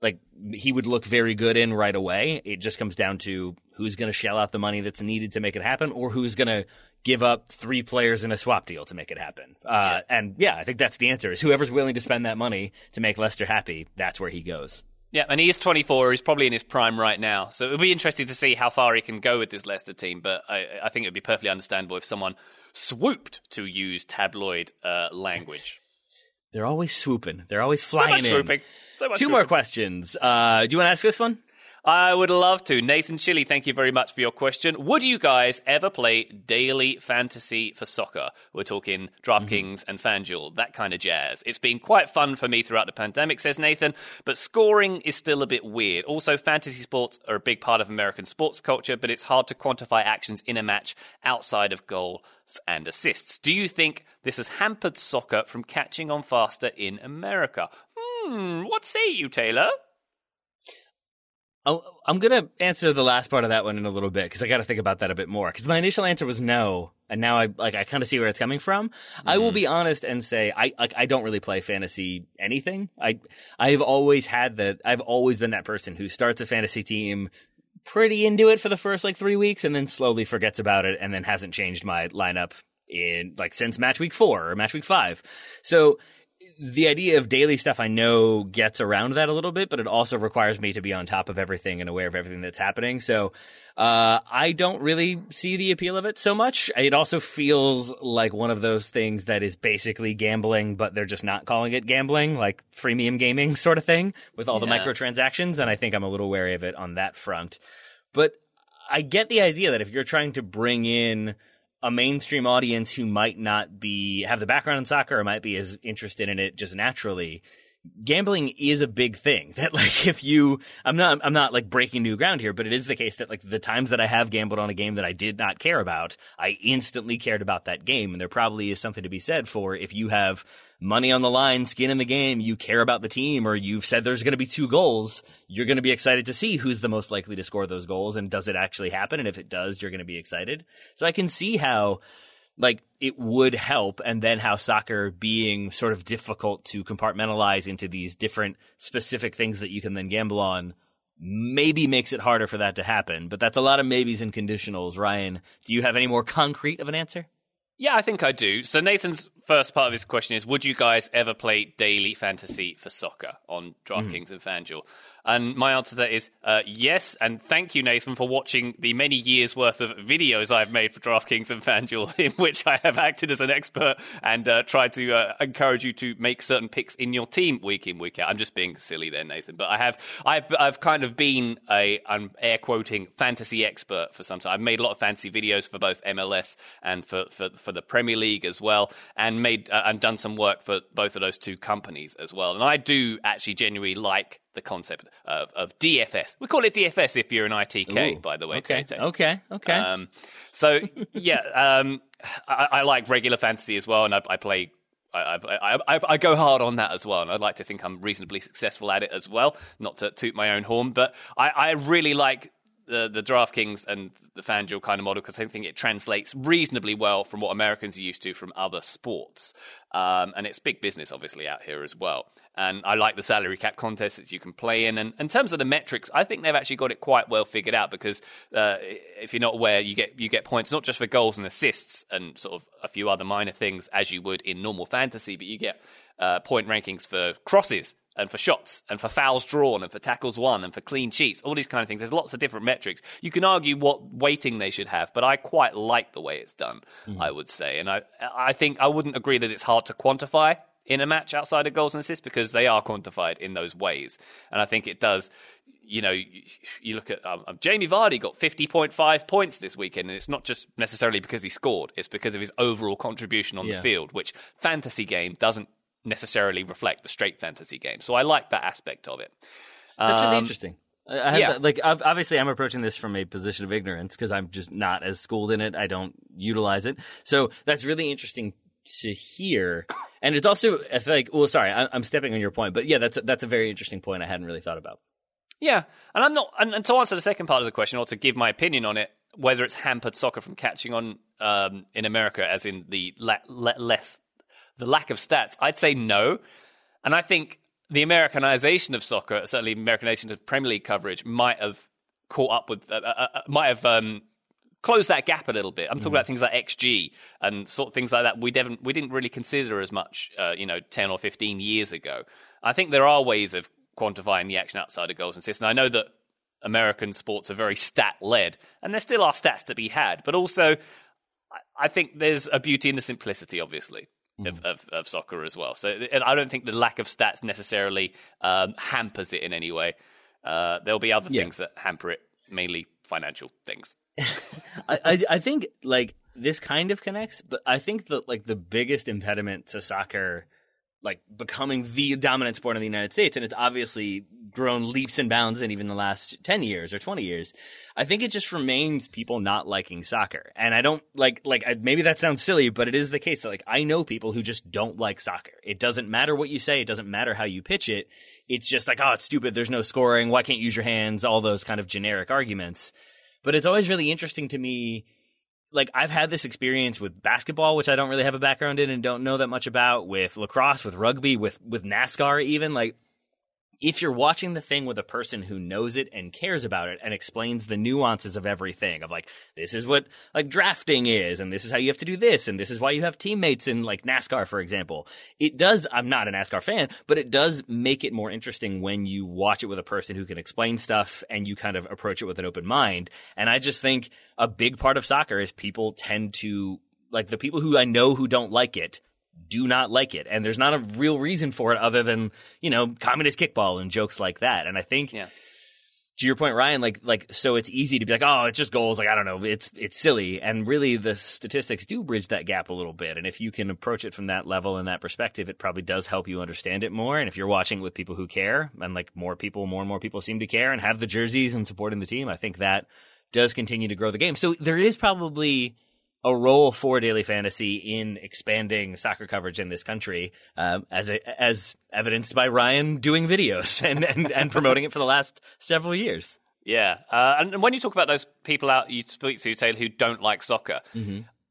Speaker 1: like he would look very good in right away. It just comes down to who's going to shell out the money that's needed to make it happen or who's going to give up three players in a swap deal to make it happen. Uh, yeah. And yeah, I think that's the answer is whoever's willing to spend that money to make Leicester happy, that's where he goes.
Speaker 2: Yeah, and he is 24. He's probably in his prime right now. So it'll be interesting to see how far he can go with this Leicester team. But I, I think it would be perfectly understandable if someone swooped to use tabloid uh, language.
Speaker 1: They're always swooping. They're always flying
Speaker 2: so in.
Speaker 1: So
Speaker 2: Two
Speaker 1: swooping. more questions. Uh, do you want to ask this one?
Speaker 2: I would love to. Nathan Chili, thank you very much for your question. Would you guys ever play daily fantasy for soccer? We're talking DraftKings mm-hmm. and FanDuel, that kind of jazz. It's been quite fun for me throughout the pandemic, says Nathan, but scoring is still a bit weird. Also, fantasy sports are a big part of American sports culture, but it's hard to quantify actions in a match outside of goals and assists. Do you think this has hampered soccer from catching on faster in America? Hmm, what say you, Taylor?
Speaker 1: I'm going to answer the last part of that one in a little bit because I got to think about that a bit more. Because my initial answer was no, and now I like I kind of see where it's coming from. Mm-hmm. I will mm-hmm. be honest and say I like I don't really play fantasy anything. I I've always had that. I've always been that person who starts a fantasy team pretty into it for the first like three weeks and then slowly forgets about it and then hasn't changed my lineup in like since match week four or match week five. So the idea of daily stuff I know gets around that a little bit, but it also requires me to be on top of everything and aware of everything that's happening. So uh, I don't really see the appeal of it so much. It also feels like one of those things that is basically gambling, but they're just not calling it gambling, like freemium gaming sort of thing with all yeah. the microtransactions. And I think I'm a little wary of it on that front. But I get the idea that if you're trying to bring in a mainstream audience who might not be have the background in soccer or might be as interested in it just naturally gambling is a big thing that like if you i'm not i'm not like breaking new ground here but it is the case that like the times that i have gambled on a game that i did not care about i instantly cared about that game and there probably is something to be said for if you have money on the line, skin in the game, you care about the team, or you've said there's going to be two goals, you're going to be excited to see who's the most likely to score those goals and does it actually happen? And if it does, you're going to be excited. So I can see how like it would help and then how soccer being sort of difficult to compartmentalize into these different specific things that you can then gamble on maybe makes it harder for that to happen but that's a lot of maybes and conditionals ryan do you have any more concrete of an answer
Speaker 2: Yeah, I think I do. So Nathan's first part of his question is: Would you guys ever play daily fantasy for soccer on DraftKings and FanDuel? And my answer to that is uh, yes. And thank you, Nathan, for watching the many years worth of videos I've made for DraftKings and FanDuel, in which I have acted as an expert and uh, tried to uh, encourage you to make certain picks in your team week in week out. I'm just being silly there, Nathan, but I have I've, I've kind of been a I'm air quoting fantasy expert for some time. I've made a lot of fantasy videos for both MLS and for for, for the Premier League as well, and made uh, and done some work for both of those two companies as well. And I do actually genuinely like the concept of, of DFS. We call it DFS if you're an ITK,
Speaker 1: Ooh,
Speaker 2: by the way.
Speaker 1: okay
Speaker 2: Tay-Tay.
Speaker 1: okay okay
Speaker 2: Um, so yeah, um, I, I like regular fantasy as well, and I, I play. I, I, I, I go hard on that as well, and I'd like to think I'm reasonably successful at it as well. Not to toot my own horn, but I, I really like the the DraftKings and the FanDuel kind of model because I think it translates reasonably well from what Americans are used to from other sports, um, and it's big business obviously out here as well. And I like the salary cap contests that you can play in. And in terms of the metrics, I think they've actually got it quite well figured out because uh, if you're not aware, you get you get points not just for goals and assists and sort of a few other minor things as you would in normal fantasy, but you get uh, point rankings for crosses and for shots and for fouls drawn and for tackles won and for clean sheets, all these kind of things. There's lots of different metrics. You can argue what weighting they should have, but I quite like the way it's done, I would say. And I, I think I wouldn't agree that it's hard to quantify in a match outside of goals and assists because they are quantified in those ways. And I think it does. You know, you, you look at um, Jamie Vardy got 50.5 points this weekend, and it's not just necessarily because he scored, it's because of his overall contribution on
Speaker 1: Yeah.
Speaker 2: the field, which fantasy game doesn't necessarily reflect the straight fantasy game. So I like that aspect of it.
Speaker 1: That's really
Speaker 2: Um,
Speaker 1: interesting. I
Speaker 2: yeah.
Speaker 1: that- like ob- obviously I'm approaching this from a position of ignorance because I'm just not as schooled in it. I don't utilize it, so that's really interesting to hear. And it's also I feel like well, sorry, I, I'm stepping on your point, but yeah, that's a, that's a very interesting point I hadn't really thought about.
Speaker 2: Yeah, and I'm not. And, and to answer the second part of the question, or to give my opinion on it, whether it's hampered soccer from catching on um, in America, as in the la- le- less the lack of stats, I'd say no. And I think the Americanization of soccer, certainly Americanization of Premier League coverage, might have caught up with, uh, uh, uh, might have um, closed that gap a little bit. I'm talking about things like XG and sort of things like that. We didn't we didn't really consider as much, uh, you know, 10 or 15 years ago. I think there are ways of quantifying the action outside of goals and assists. And I know that American sports are very stat led, and there still are stats to be had, but also I- I think there's a beauty in the simplicity, obviously. Of, of, of soccer as well, so and I don't think the lack of stats necessarily um, hampers it in any way. Uh, there'll be other
Speaker 1: Yeah.
Speaker 2: things that hamper it, mainly financial things.
Speaker 1: I, I I think like this kind of connects, but I think that like the biggest impediment to soccer like becoming the dominant sport in the United States, and it's obviously grown leaps and bounds in even the last ten years or twenty years. I think it just remains people not liking soccer, and I don't like like I, maybe that sounds silly, but it is the case that like I know people who just don't like soccer. It doesn't matter what you say, it doesn't matter how you pitch it. It's just like oh, it's stupid. There's no scoring. Why can't you use your hands? All those kind of generic arguments. But it's always really interesting to me like I've had this experience with basketball, which I don't really have a background in and don't know that much about, with lacrosse, with rugby, with with NASCAR even. Like if you're watching the thing with a person who knows it and cares about it and explains the nuances of everything of like this is what like drafting is and this is how you have to do this and this is why you have teammates in like NASCAR for example. It does I'm not a NASCAR fan but it does make it more interesting when you watch it with a person who can explain stuff and you kind of approach it with an open mind. And I just think a big part of soccer is people tend to like the people who I know who don't like it do not like it. And there's not a real reason for it other than, you know, communist kickball and jokes like that. And I think
Speaker 2: Yeah.
Speaker 1: to your point, Ryan, like like so it's easy to be like, oh, it's just goals, like I don't know, it's it's silly. And really the statistics do bridge that gap a little bit. And if you can approach it from that level and that perspective, it probably does help you understand it more. And if you're watching it with people who care, and like more people, more and more people seem to care and have the jerseys and supporting the team, I think that does continue to grow the game. So there is probably a role for daily fantasy in expanding soccer coverage in this country, um, as a, as evidenced by Ryan doing videos and, and, and promoting it for the last several years.
Speaker 2: Yeah, uh, and and when you talk about those people out you speak to, Taylor, who don't like soccer,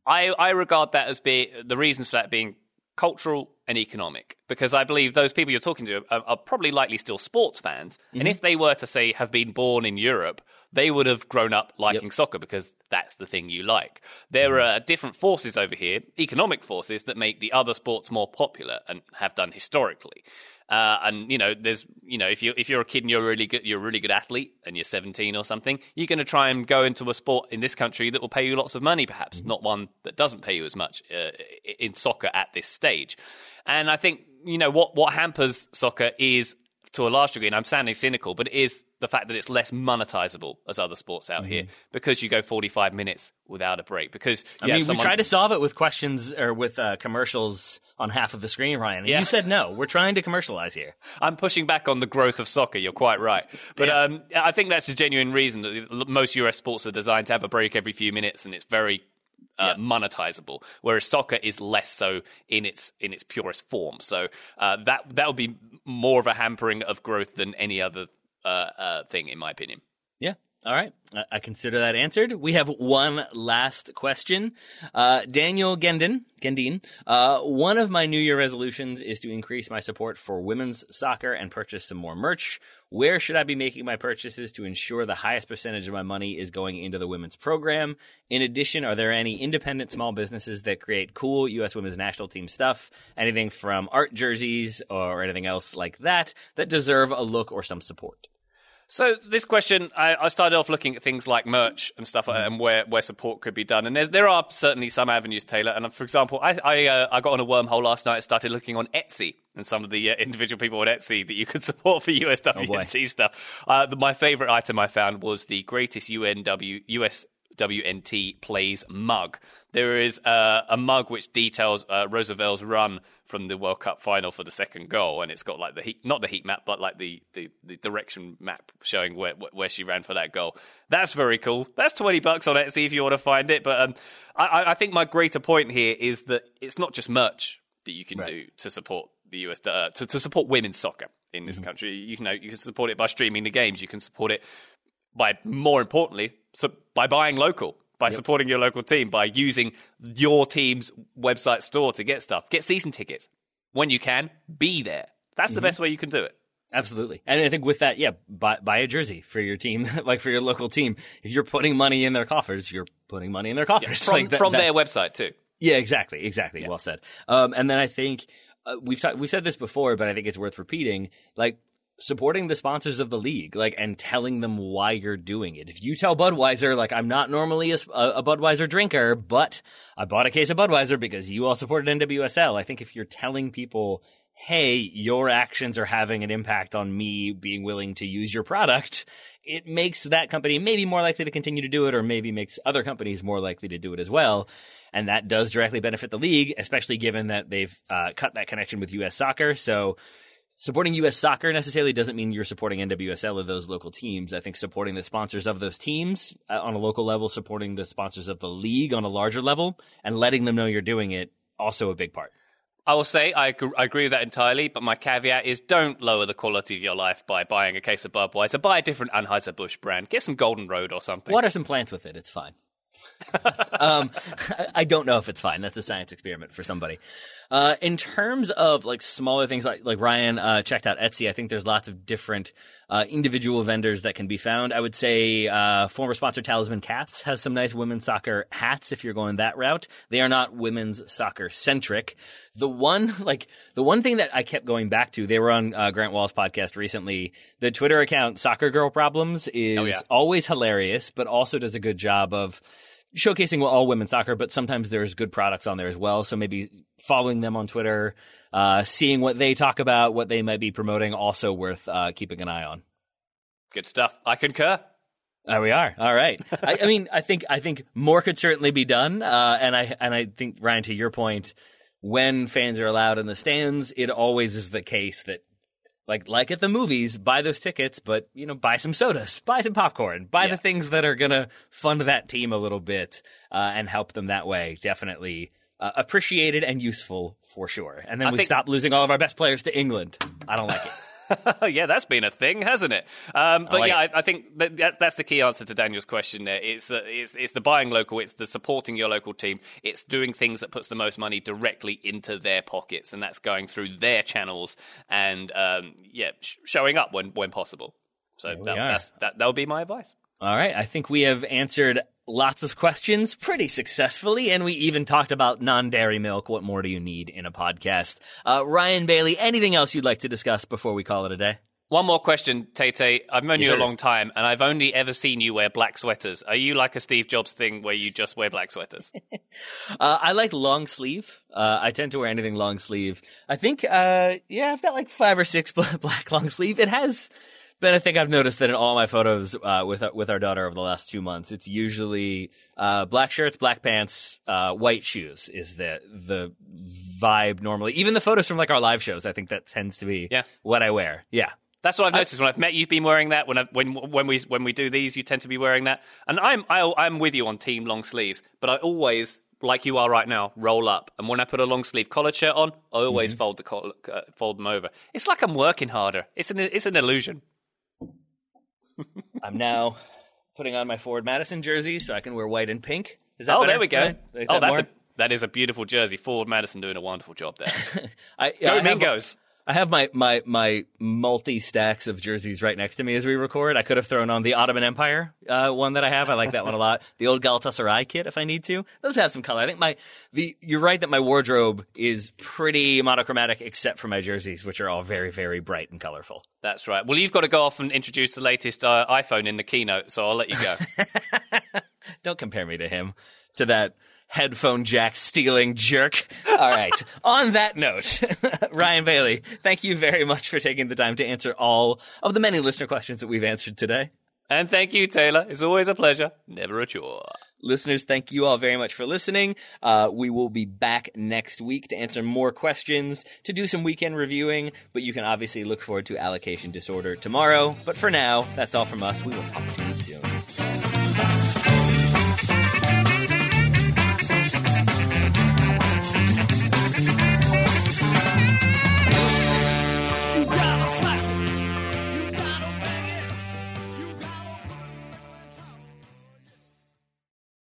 Speaker 2: I, I regard that as being the reasons for that being cultural and economic because I believe those people you're talking to are, are probably likely still sports fans.
Speaker 1: Mm-hmm.
Speaker 2: And if they were to say have been born in Europe, they would have grown up liking soccer because that's the thing you like. There
Speaker 1: Mm-hmm.
Speaker 2: are different forces over here, economic forces that make the other sports more popular and have done historically. Uh, and you know, there's you know, if you if you're a kid and you're really good, you're a really good athlete, and you're 17 or something, you're going to try and go into a sport in this country that will pay you lots of money, perhaps not one that doesn't pay you as much uh, in soccer at this stage. And I think you know what what hampers soccer is to a large degree, and I'm sounding cynical, but it is the fact that it's less monetizable as other sports out here because you go 45 minutes without a break. Because
Speaker 1: I mean,
Speaker 2: someone-
Speaker 1: we tried to solve it with questions or with uh, commercials on half of the screen, Ryan.
Speaker 2: Yeah.
Speaker 1: you said no. We're trying to commercialize here.
Speaker 2: I'm pushing back on the growth of soccer. You're quite right, but
Speaker 1: Yeah.
Speaker 2: um, I think that's a genuine reason that most US sports are designed to have a break every few minutes, and it's very uh, monetizable. Whereas soccer is less so in its in its purest form. So uh, that that would be more of a hampering of growth than any other uh, uh, thing, in my opinion.
Speaker 1: Yeah. All right. I- consider that answered. We have one last question. Uh, Daniel Gendin, Gendin, uh, one of my New Year resolutions is to increase my support for women's soccer and purchase some more merch. Where should I be making my purchases to ensure the highest percentage of my money is going into the women's program? In addition, are there any independent small businesses that create cool U.S. women's national team stuff? Anything from art jerseys or anything else like that that deserve a look or some support?
Speaker 2: So this question, I, I started off looking at things like merch and stuff, uh, and where, where support could be done. And there's, there are certainly some avenues, Taylor. And uh, for example, I I, uh, I got on a wormhole last night and started looking on Etsy and some of the uh, individual people on Etsy that you could support for USWNT stuff. Uh, my favorite item I found was the greatest UNW US. WNT plays mug. There is uh, a mug which details uh, Rose Lavelle's run from the World Cup final for the second goal, and it's got like the heat, not the heat map, but like the, the, the direction map showing where where she ran for that goal. That's very cool. That's twenty bucks on Etsy if you want to find it. But um, I, I think my greater point here is that it's not just merch that you can do to support the US uh, to, to support women's soccer in this country. You know, you can support it by streaming the games. You can support it by more importantly, so by buying local, by supporting your local team, by using your team's website store to get stuff. Get season tickets when you can. Be there. That's the best way you can do it.
Speaker 1: Absolutely. And I think with that, yeah, buy, buy a jersey for your team, like for your local team. If you're putting money in their coffers, you're putting money in their coffers.
Speaker 2: From,
Speaker 1: Like that-
Speaker 2: from
Speaker 1: that-
Speaker 2: their website too.
Speaker 1: Yeah, exactly, exactly. Well said. Um, and then I think uh, we've talked, we said this before, but I think it's worth repeating. Like supporting the sponsors of the league, like and telling them why you're doing it. If you tell Budweiser, like I'm not normally a, a Budweiser drinker, but I bought a case of Budweiser because you all supported NWSL. I think if you're telling people. Hey, your actions are having an impact on me being willing to use your product. It makes that company maybe more likely to continue to do it, or maybe makes other companies more likely to do it as well and that does directly benefit the league, especially given that they've uh, cut that connection with U.S. soccer. So supporting U.S. soccer necessarily doesn't mean you're supporting NWSL or those local teams. I think supporting the sponsors of those teams uh, on a local level, supporting the sponsors of the league on a larger level, and letting them know you're doing it, also a big part.
Speaker 2: I will say I, I agree with that entirely, but my caveat is don't lower the quality of your life by buying a case of Budweiser. Buy a different Anheuser-Busch brand. Get some Golden Road or something.
Speaker 1: Water some plants with it. It's fine. Um, I- don't know if it's fine. That's a science experiment for somebody. Uh, in terms of like smaller things, like like Ryan uh, checked out Etsy. I think there's lots of different uh, individual vendors that can be found. I would say uh, former sponsor Talisman Caps has some nice women's soccer hats. If you're going that route, they are not women's soccer centric. The one like the one thing that I kept going back to, they were on uh, Grant Wahl's podcast recently. The Twitter account Soccer Girl Problems is
Speaker 2: yeah.
Speaker 1: always hilarious, but also does a good job of showcasing all women's soccer, but sometimes there's good products on there as well. So maybe following them on Twitter, uh, seeing what they talk about, what they might be promoting, also worth uh, keeping an eye on.
Speaker 2: Good stuff. I concur.
Speaker 1: There we are. All right. I, I mean, I think I think more could certainly be done, uh, and I and I think Ryan, to your point, when fans are allowed in the stands, it always is the case that. Like like at the movies, buy those tickets, but you know, buy some sodas, buy some popcorn, buy the things that are gonna fund that team a little bit uh, and help them that way. Definitely uh, appreciated and useful for sure. And then
Speaker 2: I
Speaker 1: we
Speaker 2: think-
Speaker 1: stop losing all of our best players to England. I don't like it.
Speaker 2: yeah, that's been a thing, hasn't it? Um, but
Speaker 1: like
Speaker 2: yeah. I, I think that, that, that's the key answer to Daniel's question. There, it's, uh, it's it's the buying local, it's the supporting your local team, it's doing things that puts the most money directly into their pockets, and that's going through their channels and um, yeah, sh- showing up when when possible. So that, that's, that that would be my advice.
Speaker 1: All right. I think we have answered lots of questions pretty successfully, and we even talked about non dairy milk. What more do you need in a podcast? Uh, Ryan Bailey, anything else you'd like to discuss before we call it a day?
Speaker 2: One more question, Tay Tay. I've known
Speaker 1: Yes,
Speaker 2: you a long time, and I've only ever seen you wear black sweaters. Are you like a Steve Jobs thing where you just wear black sweaters?
Speaker 1: Uh, I like long sleeve. Uh, I tend to wear anything long sleeve. I think, uh, yeah, I've got like five or six black long sleeve. It has been a thing I've noticed that in all my photos uh, with our, with our daughter over the last two months, it's usually uh, black shirts, black pants, uh, white shoes is the the vibe normally. Even the photos from like our live shows, I think that tends to be
Speaker 2: Yeah.
Speaker 1: what I wear. Yeah.
Speaker 2: That's what I've noticed when I've met you, you've been wearing that. When I, when when we when we do these, you tend to be wearing that. And I'm I, I'm with you on team long sleeves, but I always like you are right now roll up. And when I put a long sleeve collared shirt on, I always
Speaker 1: Mm-hmm.
Speaker 2: fold the coll- uh, fold them over. It's like I'm working harder. It's an it's an illusion.
Speaker 1: I'm now putting on my Forward Madison jersey so I can wear white and pink. Is that
Speaker 2: Oh,
Speaker 1: better?
Speaker 2: there we go.
Speaker 1: Like
Speaker 2: Oh,
Speaker 1: that
Speaker 2: that's
Speaker 1: more?
Speaker 2: a that is a beautiful jersey. Forward Madison doing a wonderful job there.
Speaker 1: I, yeah,
Speaker 2: Go
Speaker 1: I
Speaker 2: Mingos.
Speaker 1: I have my, my, my multi stacks of jerseys right next to me as we record. I could have thrown on the Ottoman Empire uh, one that I have. I like that one a lot. The old Galatasaray kit, if I need to. Those have some color. I think my the you're right that my wardrobe is pretty monochromatic, except for my jerseys, which are all very very bright and colorful.
Speaker 2: That's right. Well, you've got to go off and introduce the latest uh, iPhone in the keynote, so I'll let you go.
Speaker 1: Don't compare me to him, to that headphone jack stealing jerk. All right. On that note, Ryan Bailey, thank you very much for taking the time to answer all of the many listener questions that we've answered today.
Speaker 2: and thank you, Taylor. It's always a pleasure. Never a chore.
Speaker 1: Listeners, thank you all very much for listening. Uh, we will be back next week to answer more questions, to do some weekend reviewing, but you can obviously look forward to Allocation Disorder tomorrow. But for now, that's all from us. We will talk to you soon.